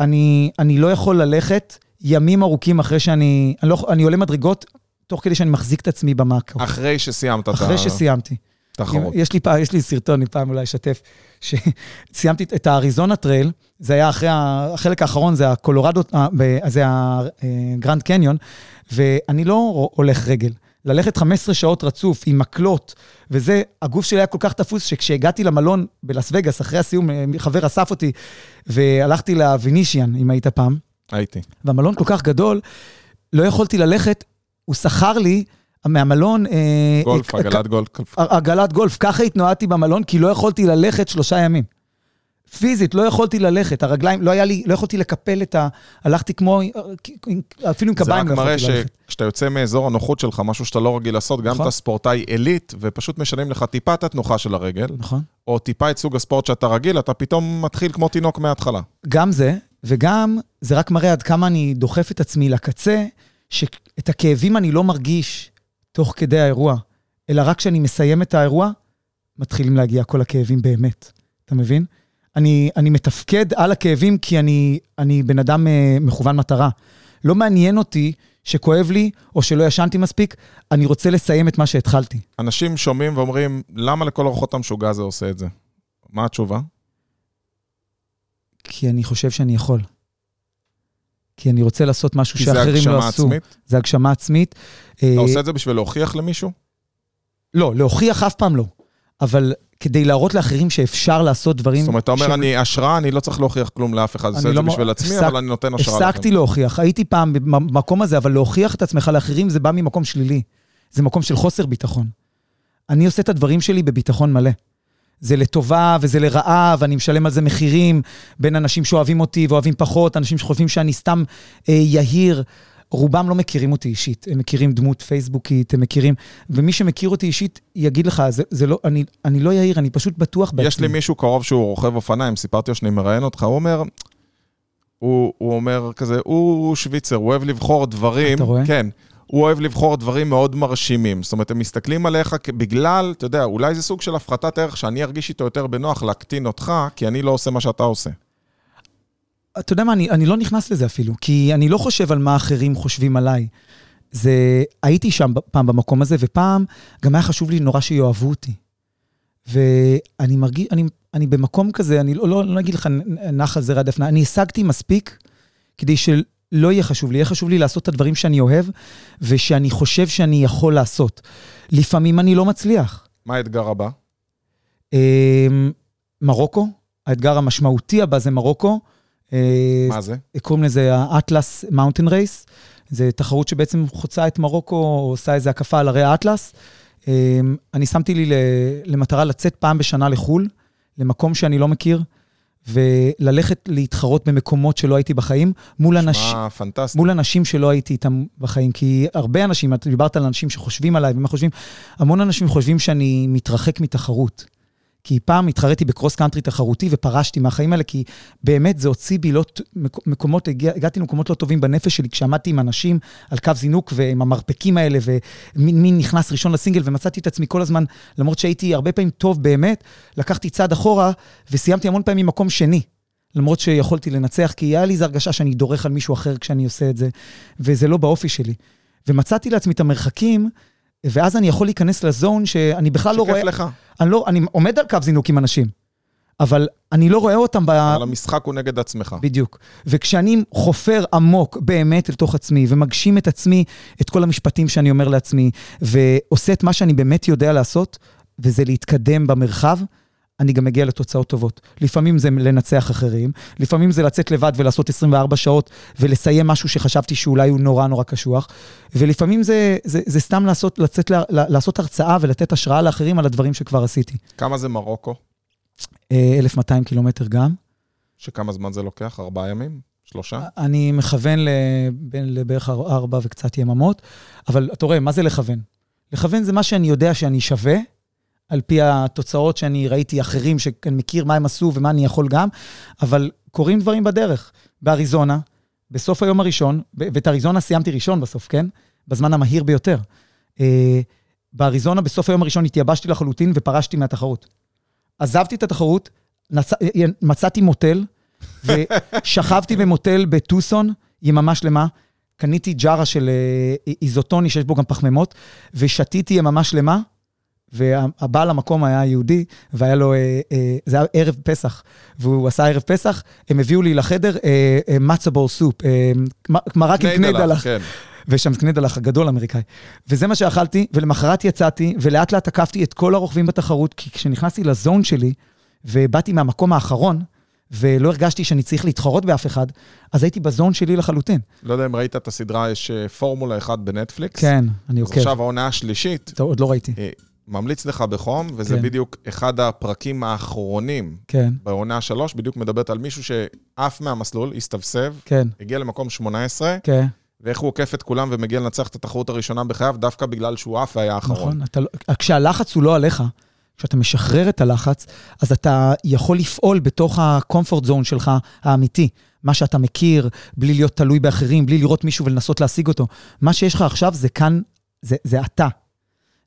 אני, אני לא יכול ללכת ימים ארוכים אחרי שאני... אני, לא, אני עולה מדרגות תוך כדי שאני מחזיק את עצמי במאקו. אחרי שסיימת את ה... אחרי שסיימתי. תחרות. יש לי, פעם, יש לי סרטון, אני פעם אולי אשתף, שסיימתי את ה Arizona Trail, זה היה אחרי החלק האחרון, זה הקולורדו, אה, זה הגרנד קניון, ואני לא הולך רגל. ללכת 15 שעות רצוף עם מקלות, וזה, הגוף שלי היה כל כך תפוס, שכשהגעתי למלון בלאס וגאס, אחרי הסיום, אה, חבר אסף אותי, והלכתי לווינישיאן, אם היית פעם. הייתי. והמלון כל כך גדול, לא יכולתי ללכת, הוא שכר לי מהמלון... אה, גולף, אה, עגלת גולף. עגלת גולף, ככה התנועדתי במלון, כי לא יכולתי ללכת שלושה ימים. פיזית, לא יכולתי ללכת, הרגליים, לא היה לי, לא יכולתי לקפל את ה... הלכתי כמו, אפילו עם קביים לא יכולתי ללכת. זה רק מראה שכשאתה יוצא מאזור הנוחות שלך, משהו שאתה לא רגיל לעשות, גם נכון. אתה ספורטאי עילית, ופשוט משנים לך טיפה את התנוחה של הרגל, נכון. או טיפה את סוג הספורט שאתה רגיל, אתה פתאום מתחיל כמו תינוק מההתחלה. גם זה, וגם זה רק מראה עד כמה אני דוחף את עצמי לקצה, שאת הכאבים אני לא מרגיש תוך כדי האירוע, אלא רק כשאני מסיים את האירוע, מתחילים להגיע כל הכאבים באמת. אתה מבין? אני, אני מתפקד על הכאבים כי אני, אני בן אדם uh, מכוון מטרה. לא מעניין אותי שכואב לי או שלא ישנתי מספיק, אני רוצה לסיים את מה שהתחלתי. אנשים שומעים ואומרים, למה לכל אורחות המשוגע הזה עושה את זה? מה התשובה? כי אני חושב שאני יכול. כי אני רוצה לעשות משהו שאחרים לא עשו. כי זה הגשמה עצמית? זה הגשמה עצמית. אתה אה, עושה את זה בשביל להוכיח למישהו? לא, להוכיח אף פעם לא. אבל כדי להראות לאחרים שאפשר לעשות דברים... זאת אומרת, אתה אומר, ש... אני השראה, אני לא צריך להוכיח כלום לאף אחד, עושה את זה לא בשביל עצמי. אבל אני נותן השראה לאחרים. הפסקתי להוכיח, הייתי פעם במקום הזה, אבל להוכיח את עצמך לאחרים זה בא ממקום שלילי. זה מקום של חוסר ביטחון. אני עושה את הדברים שלי בביטחון מלא. זה לטובה וזה לרעה, ואני משלם על זה מחירים בין אנשים שאוהבים אותי ואוהבים פחות, אנשים שחושבים שאני סתם אה, יהיר. רובם לא מכירים אותי אישית, הם מכירים דמות פייסבוקית, הם מכירים, ומי שמכיר אותי אישית יגיד לך, זה, זה לא, אני, אני לא יהיר, אני פשוט בטוח בעצמי. יש לי מישהו קרוב שהוא רוכב אופניים, סיפרתי לו שאני מראיין אותך, הוא אומר, הוא, הוא אומר כזה, הוא שוויצר, הוא אוהב לבחור דברים, אתה רואה? כן, הוא אוהב לבחור דברים מאוד מרשימים. זאת אומרת, הם מסתכלים עליך בגלל, אתה יודע, אולי זה סוג של הפחתת ערך שאני ארגיש איתו יותר בנוח להקטין אותך, כי אני לא עושה מה שאתה עושה. אתה יודע מה, אני, אני לא נכנס לזה אפילו, כי אני לא חושב על מה אחרים חושבים עליי. זה, הייתי שם פעם במקום הזה, ופעם גם היה חשוב לי נורא שיאהבו אותי. ואני מרגיש, אני, אני במקום כזה, אני לא, לא, לא אגיד לך נח על זרע דפנה, אני השגתי מספיק כדי שלא יהיה חשוב לי, יהיה חשוב לי לעשות את הדברים שאני אוהב, ושאני חושב שאני יכול לעשות. לפעמים אני לא מצליח. מה האתגר הבא? אמ, מרוקו, האתגר המשמעותי הבא זה מרוקו. אה, מה זה? קוראים לזה ה Atlas Mountain Race. זו תחרות שבעצם חוצה את מרוקו, עושה איזו הקפה על הרי האטלס. אה, אני שמתי לי למטרה לצאת פעם בשנה לחו"ל, למקום שאני לא מכיר, וללכת להתחרות במקומות שלא הייתי בחיים, מול, אנש... פנטסטי. מול אנשים שלא הייתי איתם בחיים. כי הרבה אנשים, את דיברת על אנשים שחושבים עליי ומה חושבים, המון אנשים חושבים שאני מתרחק מתחרות. כי פעם התחרתי בקרוס קאנטרי תחרותי ופרשתי מהחיים האלה, כי באמת זה הוציא בי לא, מקומות, הגע, הגעתי למקומות לא טובים בנפש שלי, כשעמדתי עם אנשים על קו זינוק ועם המרפקים האלה, ומי נכנס ראשון לסינגל, ומצאתי את עצמי כל הזמן, למרות שהייתי הרבה פעמים טוב באמת, לקחתי צעד אחורה וסיימתי המון פעמים מקום שני. למרות שיכולתי לנצח, כי היה לי איזו הרגשה שאני דורך על מישהו אחר כשאני עושה את זה, וזה לא באופי שלי. ומצאתי לעצמי את המרחקים ואז אני יכול להיכנס לזון שאני בכלל לא רואה... שכיף לך. אני, לא, אני עומד על קו זינוק עם אנשים, אבל אני לא רואה אותם ב... אבל המשחק הוא נגד עצמך. בדיוק. וכשאני חופר עמוק באמת לתוך עצמי, ומגשים את עצמי, את כל המשפטים שאני אומר לעצמי, ועושה את מה שאני באמת יודע לעשות, וזה להתקדם במרחב, אני גם מגיע לתוצאות טובות. לפעמים זה לנצח אחרים, לפעמים זה לצאת לבד ולעשות 24 שעות ולסיים משהו שחשבתי שאולי הוא נורא נורא קשוח, ולפעמים זה, זה, זה סתם לעשות, לצאת, לעשות הרצאה ולתת השראה לאחרים על הדברים שכבר עשיתי. כמה זה מרוקו? 1,200 אה, קילומטר גם. שכמה זמן זה לוקח? ארבעה ימים? שלושה? אני מכוון לבערך ארבע וקצת יממות, אבל אתה רואה, מה זה לכוון? לכוון זה מה שאני יודע שאני שווה, על פי התוצאות שאני ראיתי אחרים, שאני מכיר מה הם עשו ומה אני יכול גם, אבל קורים דברים בדרך. באריזונה, בסוף היום הראשון, ואת אריזונה סיימתי ראשון בסוף, כן? בזמן המהיר ביותר. אה, באריזונה, בסוף היום הראשון התייבשתי לחלוטין ופרשתי מהתחרות. עזבתי את התחרות, נצ... מצאתי מוטל, ושכבתי במוטל בטוסון, יממה שלמה. קניתי ג'ארה של אה, איזוטוני שיש בו גם פחמימות, ושתיתי יממה שלמה, והבעל המקום היה יהודי, והיה לו, אה, אה, זה היה ערב פסח, והוא עשה ערב פסח, הם הביאו לי לחדר מצ'אבול סופ, מרק עם קנה דלח. כן. ושם קנה דלח הגדול אמריקאי. וזה מה שאכלתי, ולמחרת יצאתי, ולאט לאט תקפתי את כל הרוכבים בתחרות, כי כשנכנסתי לזון שלי, ובאתי מהמקום האחרון, ולא הרגשתי שאני צריך להתחרות באף אחד, אז הייתי בזון שלי לחלוטין. לא יודע אם ראית את הסדרה, יש אה, פורמולה 1 בנטפליקס. כן, אני עוקב. עכשיו העונה השלישית. טוב, עוד לא ראיתי. ממליץ לך בחום, וזה כן. בדיוק אחד הפרקים האחרונים כן. בעונה השלוש, בדיוק מדברת על מישהו שעף מהמסלול, הסתבסב, כן. הגיע למקום 18, כן. ואיך הוא עוקף את כולם ומגיע לנצח את התחרות הראשונה בחייו, דווקא בגלל שהוא עף והיה האחרון. נכון, אתה, לא- כשהלחץ הוא לא עליך, כשאתה משחרר את הלחץ, אז אתה יכול לפעול בתוך ה-comfort zone שלך, האמיתי. מה שאתה מכיר, בלי להיות תלוי באחרים, בלי לראות מישהו ולנסות להשיג אותו. מה שיש לך עכשיו זה כאן, זה, זה אתה.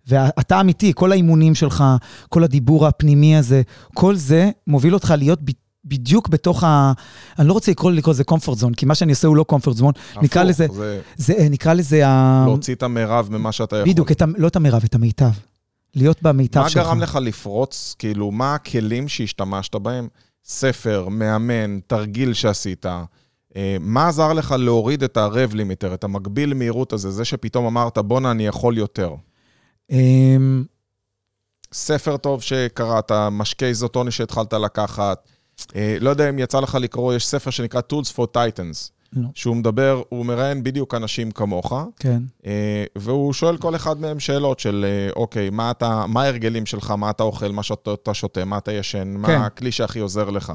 ואתה אמיתי, כל האימונים שלך, כל הדיבור הפנימי הזה, כל זה מוביל אותך להיות ב, בדיוק בתוך ה... אני לא רוצה לקרוא, לזה comfort zone, כי מה שאני עושה הוא לא comfort zone. נקרא לזה... זה... זה... נקרא לזה ה... להוציא את המרב ממה שאתה יכול. בדיוק, את ה... לא את המרב, את המיטב. להיות במיטב שלך. מה גרם לך לפרוץ? כאילו, מה הכלים שהשתמשת בהם? ספר, מאמן, תרגיל שעשית. אה, מה עזר לך להוריד את ה-rev limiter, את המקביל מהירות הזה, זה שפתאום אמרת, בואנה, אני יכול יותר? אמ, ספר טוב שקראת, משקי איזוטוני שהתחלת לקחת. אה, לא יודע אם יצא לך לקרוא, יש ספר שנקרא Tools for Titans. לא. שהוא מדבר, הוא מראיין בדיוק אנשים כמוך, כן. אה, והוא שואל כל אחד מהם שאלות של, אה, אוקיי, מה, אתה, מה ההרגלים שלך, מה אתה אוכל, מה שאתה שותה, מה אתה ישן, כן. מה הכלי שהכי עוזר לך.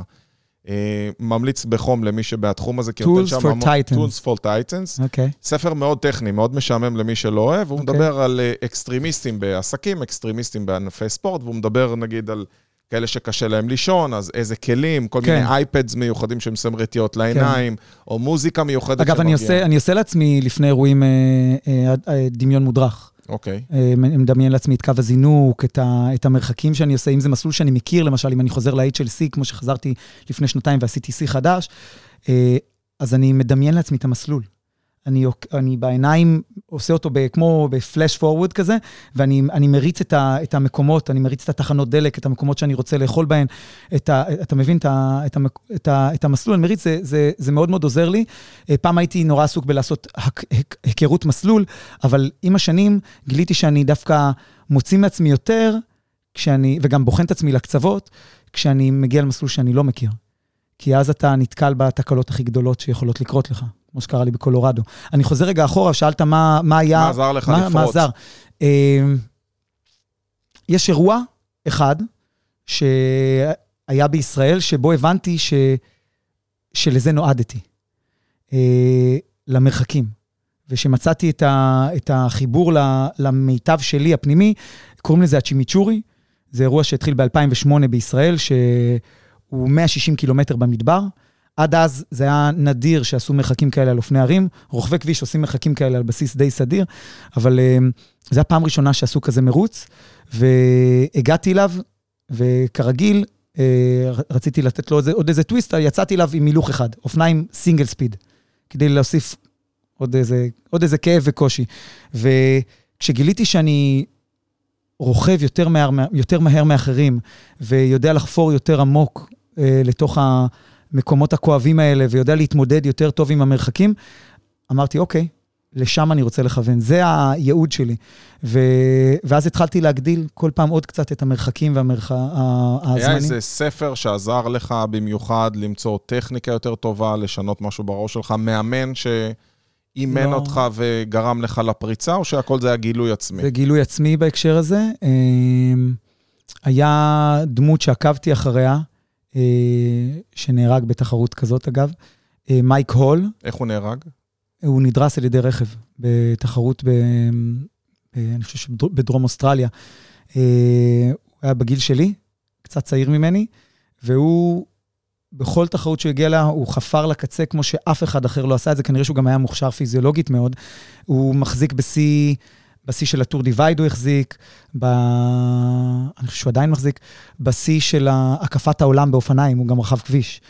אה, ממליץ בחום למי שבתחום הזה, כי נותן שם... Tools for Titans. Tools for Titans. אוקיי. ספר מאוד טכני, מאוד משעמם למי שלא אוהב, הוא okay. אוקיי. מדבר על אקסטרימיסטים בעסקים, אקסטרימיסטים בענפי ספורט, והוא מדבר נגיד על... כאלה שקשה להם לישון, אז איזה כלים, כל כן. מיני eye pads מיוחדים שהם רטיות לעיניים, כן. או מוזיקה מיוחדת אגב, אני עושה, אני עושה לעצמי לפני אירועים אה, אה, אה, דמיון מודרך. אוקיי. אה, אני מדמיין לעצמי את קו הזינוק, את, ה, את המרחקים שאני עושה, אם זה מסלול שאני מכיר, למשל, אם אני חוזר ל-HLC, כמו שחזרתי לפני שנתיים ועשיתי שיא חדש, אה, אז אני מדמיין לעצמי את המסלול. אני, אני בעיניים עושה אותו ב, כמו בפלאש פורוורד כזה, ואני מריץ את, ה, את המקומות, אני מריץ את התחנות דלק, את המקומות שאני רוצה לאכול בהן, את ה, אתה מבין את, ה, את, ה, את, ה, את המסלול, אני מריץ, זה, זה, זה מאוד מאוד עוזר לי. אה, פעם הייתי נורא עסוק בלעשות היכרות מסלול, אבל עם השנים גיליתי שאני דווקא מוציא מעצמי יותר, כשאני, וגם בוחן את עצמי לקצוות, כשאני מגיע למסלול שאני לא מכיר. כי אז אתה נתקל בתקלות הכי גדולות שיכולות לקרות לך. כמו שקרה לי בקולורדו. אני חוזר רגע אחורה, שאלת מה, מה היה... מה עזר לך לפרוץ? מה עזר? אה, יש אירוע אחד שהיה בישראל, שבו הבנתי ש... שלזה נועדתי, אה, למרחקים. ושמצאתי את, ה... את החיבור למיטב שלי, הפנימי, קוראים לזה הצ'ימיצ'ורי. זה אירוע שהתחיל ב-2008 בישראל, שהוא 160 קילומטר במדבר. עד אז זה היה נדיר שעשו מרחקים כאלה על אופני ערים. רוכבי כביש עושים מרחקים כאלה על בסיס די סדיר, אבל uh, זו הפעם הראשונה שעשו כזה מרוץ, והגעתי אליו, וכרגיל, uh, רציתי לתת לו עוד, איזה טוויסט, יצאתי אליו עם מילוך אחד, אופניים סינגל ספיד, כדי להוסיף עוד איזה, עוד איזה כאב וקושי. וכשגיליתי שאני רוכב יותר מהר, יותר מהר מאחרים, ויודע לחפור יותר עמוק uh, לתוך ה... המקומות הכואבים האלה ויודע להתמודד יותר טוב עם המרחקים, אמרתי, אוקיי, לשם אני רוצה לכוון, זה הייעוד שלי. ו... ואז התחלתי להגדיל כל פעם עוד קצת את המרחקים והזמנים. היה איזה ספר שעזר לך במיוחד למצוא טכניקה יותר טובה, לשנות משהו בראש שלך, מאמן שאימן לא. אותך וגרם לך לפריצה, או שהכל זה היה גילוי עצמי? זה גילוי עצמי בהקשר הזה. אמ, היה דמות שעקבתי אחריה, שנהרג בתחרות כזאת, אגב. אה, מייק הול. איך הוא נהרג? הוא נדרס על ידי רכב בתחרות, ב, ב, אני חושב שבדרום אוסטרליה. אה, הוא היה בגיל שלי, קצת צעיר ממני, והוא, בכל תחרות שהוא הגיע אליה, הוא חפר לקצה כמו שאף אחד אחר לא עשה את זה, כנראה שהוא גם היה מוכשר פיזיולוגית מאוד. הוא מחזיק בשיא... בשיא של הטור דיווייד הוא החזיק, ב... אני חושב שהוא עדיין מחזיק, בשיא של הקפת העולם באופניים, הוא גם רכב כביש.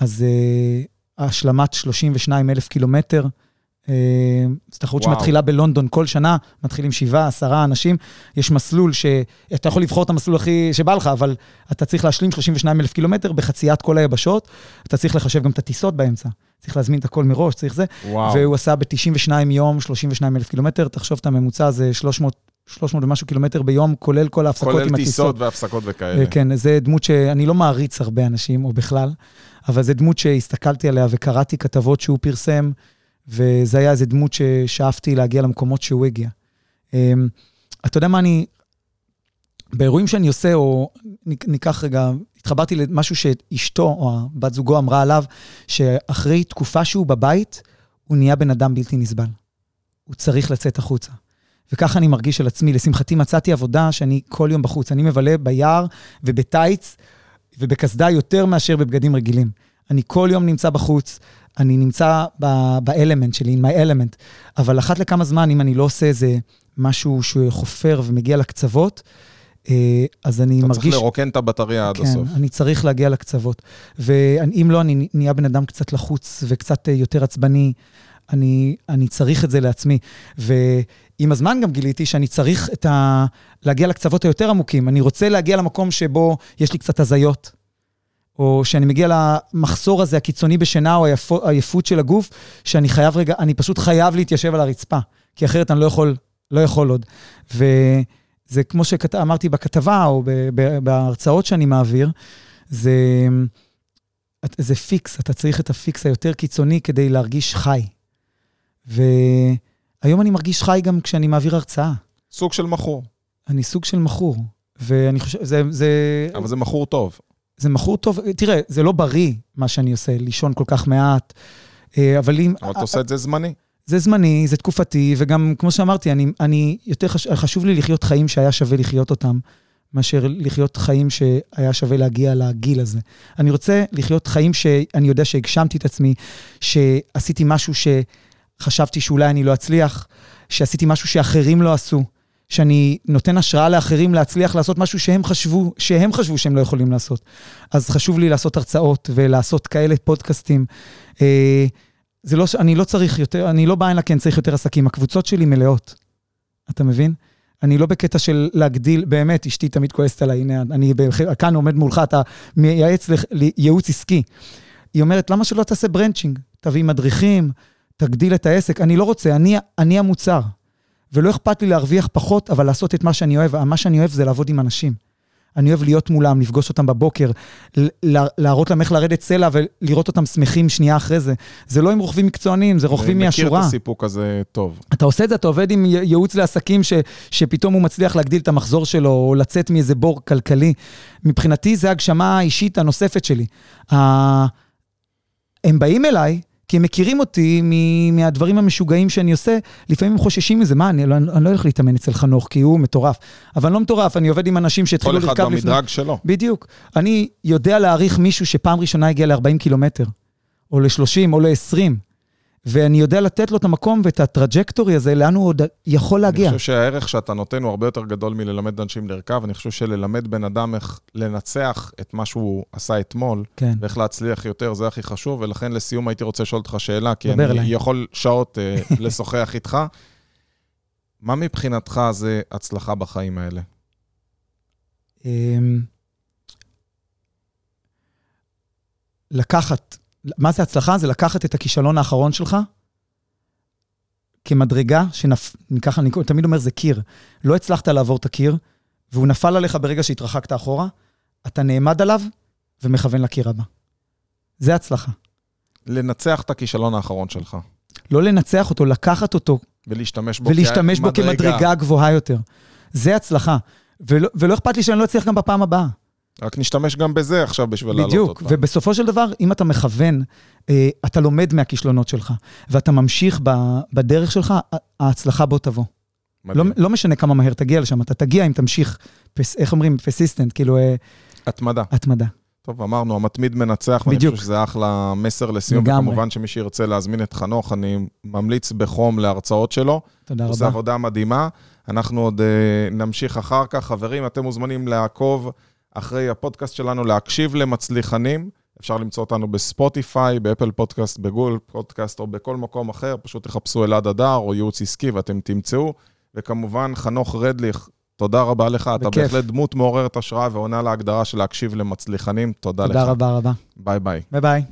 אז uh, השלמת 32 אלף קילומטר, uh, זו תחרות. שמתחילה בלונדון כל שנה, מתחילים שבעה, עשרה אנשים. יש מסלול שאתה יכול לבחור את המסלול הכי שבא לך, אבל אתה צריך להשלים 32 אלף קילומטר בחציית כל היבשות. אתה צריך לחשב גם את הטיסות באמצע. צריך להזמין את הכל מראש, צריך זה. וואו. והוא עשה ב-92 יום, 32 אלף קילומטר. תחשוב את הממוצע, זה 300, 300 ומשהו קילומטר ביום, כולל כל ההפסקות כולל עם הטיסות. טיסות והפסקות וכאלה. אה, כן, זה דמות שאני לא מעריץ הרבה אנשים, או בכלל, אבל זו דמות שהסתכלתי עליה וקראתי כתבות שהוא פרסם, וזה היה איזו דמות ששאפתי להגיע למקומות שהוא הגיע. אמ, אתה יודע מה אני... באירועים שאני עושה, או ניקח רגע, התחברתי למשהו שאשתו, או בת זוגו אמרה עליו, שאחרי תקופה שהוא בבית, הוא נהיה בן אדם בלתי נסבל. הוא צריך לצאת החוצה. וככה אני מרגיש על עצמי. לשמחתי מצאתי עבודה שאני כל יום בחוץ. אני מבלה ביער ובטייץ ובקסדה יותר מאשר בבגדים רגילים. אני כל יום נמצא בחוץ, אני נמצא באלמנט שלי, in my element, אבל אחת לכמה זמן, אם אני לא עושה איזה משהו שחופר ומגיע לקצוות, אז אני אתה מרגיש... צריך לרוקן את הבטריה עד כן, הסוף. אני צריך להגיע לקצוות. ואם לא, אני נהיה בן אדם קצת לחוץ וקצת אה, יותר עצבני. אני, אני צריך את זה לעצמי. ועם הזמן גם גיליתי שאני צריך את ה... להגיע לקצוות היותר עמוקים. אני רוצה להגיע למקום שבו יש לי קצת הזיות, או שאני מגיע למחסור הזה הקיצוני בשינה, או העייפות של הגוף, שאני חייב רגע, אני פשוט חייב להתיישב על הרצפה, כי אחרת אני לא יכול, לא יכול עוד. וזה כמו שאמרתי בכתבה, או בהרצאות שאני מעביר, זה, זה fix, אתה צריך את ה fix היותר קיצוני כדי להרגיש חי. והיום אני מרגיש חי גם כשאני מעביר הרצאה. סוג של מכור, אני סוג של מכור. ואני חושב, זה, זה, אבל זה מכור טוב. זה מכור טוב. תראה, זה לא בריא מה שאני עושה, לישון כל כך מעט. אה, אבל אם... אבל אתה עושה את זה זמני. זה זמני, זה תקופתי, וגם, כמו שאמרתי, אני, אני יותר חש, חשוב לי לחיות חיים שהיה שווה לחיות אותם, מאשר לחיות חיים שהיה שווה להגיע לגיל הזה. אני רוצה לחיות חיים שאני יודע שהגשמתי את עצמי, שעשיתי משהו שחשבתי שאולי אני לא אצליח, שעשיתי משהו שאחרים לא עשו, שאני נותן השראה לאחרים להצליח לעשות משהו שהם חשבו, שהם חשבו שהם לא יכולים לעשות. אז חשוב לי לעשות הרצאות ולעשות כאלה פודקאסטים. אה, זה לא, אני לא צריך יותר, אני לא בא הנה כן צריך יותר עסקים, הקבוצות שלי מלאות. אתה מבין? אני לא בקטע של להגדיל, באמת, אשתי תמיד כועסת עליי, הנה, אני כאן עומד מולך, אתה מייעץ לך- לי ייעוץ עסקי. היא אומרת, למה שלא תעשה ברנצ'ינג? תביא מדריכים, תגדיל את העסק. אני לא רוצה, אני, אני המוצר. ולא אכפת לי להרוויח פחות, אבל לעשות את מה שאני אוהב. מה שאני אוהב זה לעבוד עם אנשים. אני אוהב להיות מולם, לפגוש אותם בבוקר, להראות להם איך לרדת סלע ולראות אותם שמחים שנייה אחרי זה. זה לא עם רוכבים מקצוענים, זה רוכבים אני מכיר מהשורה. את הסיפוק הזה טוב. אתה עושה את זה, אתה עובד עם ייעוץ לעסקים ש, שפתאום הוא מצליח להגדיל את המחזור שלו, או לצאת מאיזה בור כלכלי. מבחינתי, זה הגשמה האישית הנוספת שלי. הם באים אליי, כי הם מכירים אותי מ- מהדברים המשוגעים שאני עושה, לפעמים הם חוששים מזה, מה, אני לא, אני לא הולך להתאמן אצל חנוך, כי הוא מטורף. אבל אני לא מטורף, אני עובד עם אנשים שהתחילו כל אחד לרכב לפני... במדרג שלו. בדיוק. אני יודע להעריך מישהו שפעם ראשונה הגיע ל-40 קילומטר, או ל-30, או ל-20, ואני יודע לתת לו את המקום ואת הטראג'קטורי הזה, לאן הוא עוד יכול להגיע. אני חושב שהערך שאתה נותן הוא הרבה יותר גדול מללמד אנשים לרכב. אני חושב שללמד בן אדם איך לנצח את מה שהוא עשה אתמול, כן. ואיך להצליח יותר, זה הכי חשוב, ולכן לסיום הייתי רוצה לשאול אותך שאלה, כי אני אליי. יכול שעות אה, לשוחח איתך. מה מבחינתך זה הצלחה בחיים האלה? אמ, לקחת, מה זה הצלחה? זה לקחת את הכישלון האחרון שלך כמדרגה, שנפ... ככה אני תמיד אומר, זה קיר. לא הצלחת לעבור את הקיר, והוא נפל עליך ברגע שהתרחקת אחורה, אתה נעמד עליו ומכוון לקיר הבא. זה הצלחה. לנצח את הכישלון האחרון שלך, לא לנצח אותו, לקחת אותו ולהשתמש בו ולהשתמש בו כמדרגה. כמדרגה גבוהה יותר. זה הצלחה. ולא, ולא אכפת לי שאני לא אצליח גם בפעם הבאה. רק נשתמש גם בזה עכשיו בשביל להעלות בדיוק, אותה. ובסופו של דבר, אם אתה מכוון, אה, אתה לומד מהכישלונות שלך, ואתה ממשיך בדרך שלך, ההצלחה בו תבוא. לא, מדהים. לא משנה כמה מהר תגיע לשם, אתה תגיע אם תמשיך, פס, איך אומרים? פסיסטנט, כאילו, אה, התמדה. התמדה. טוב, אמרנו, המתמיד מנצח, ואני בדיוק. חושב שזה אחלה מסר לסיום, לגמרי. וכמובן שמי שירצה להזמין את חנוך, אני ממליץ בחום להרצאות שלו. תודה עושה רבה. עבודה מדהימה. אנחנו עוד אה, נמשיך אחר כך. חברים, אתם מוזמנים לעקוב אחרי הפודקאסט שלנו, להקשיב למצליחנים. אפשר למצוא אותנו ב Spotify, ב Apple Podcast, ב Google Podcast או בכל מקום אחר, פשוט תחפשו אלעד הדר או ייעוץ עסקי ואתם תמצאו. וכמובן, חנוך רדליך, תודה רבה לך, אתה בכיף. בהחלט דמות מעוררת השראה ועונה להגדרה של להקשיב למצליחנים. תודה לך. תודה רבה רבה. ביי ביי. ביי ביי.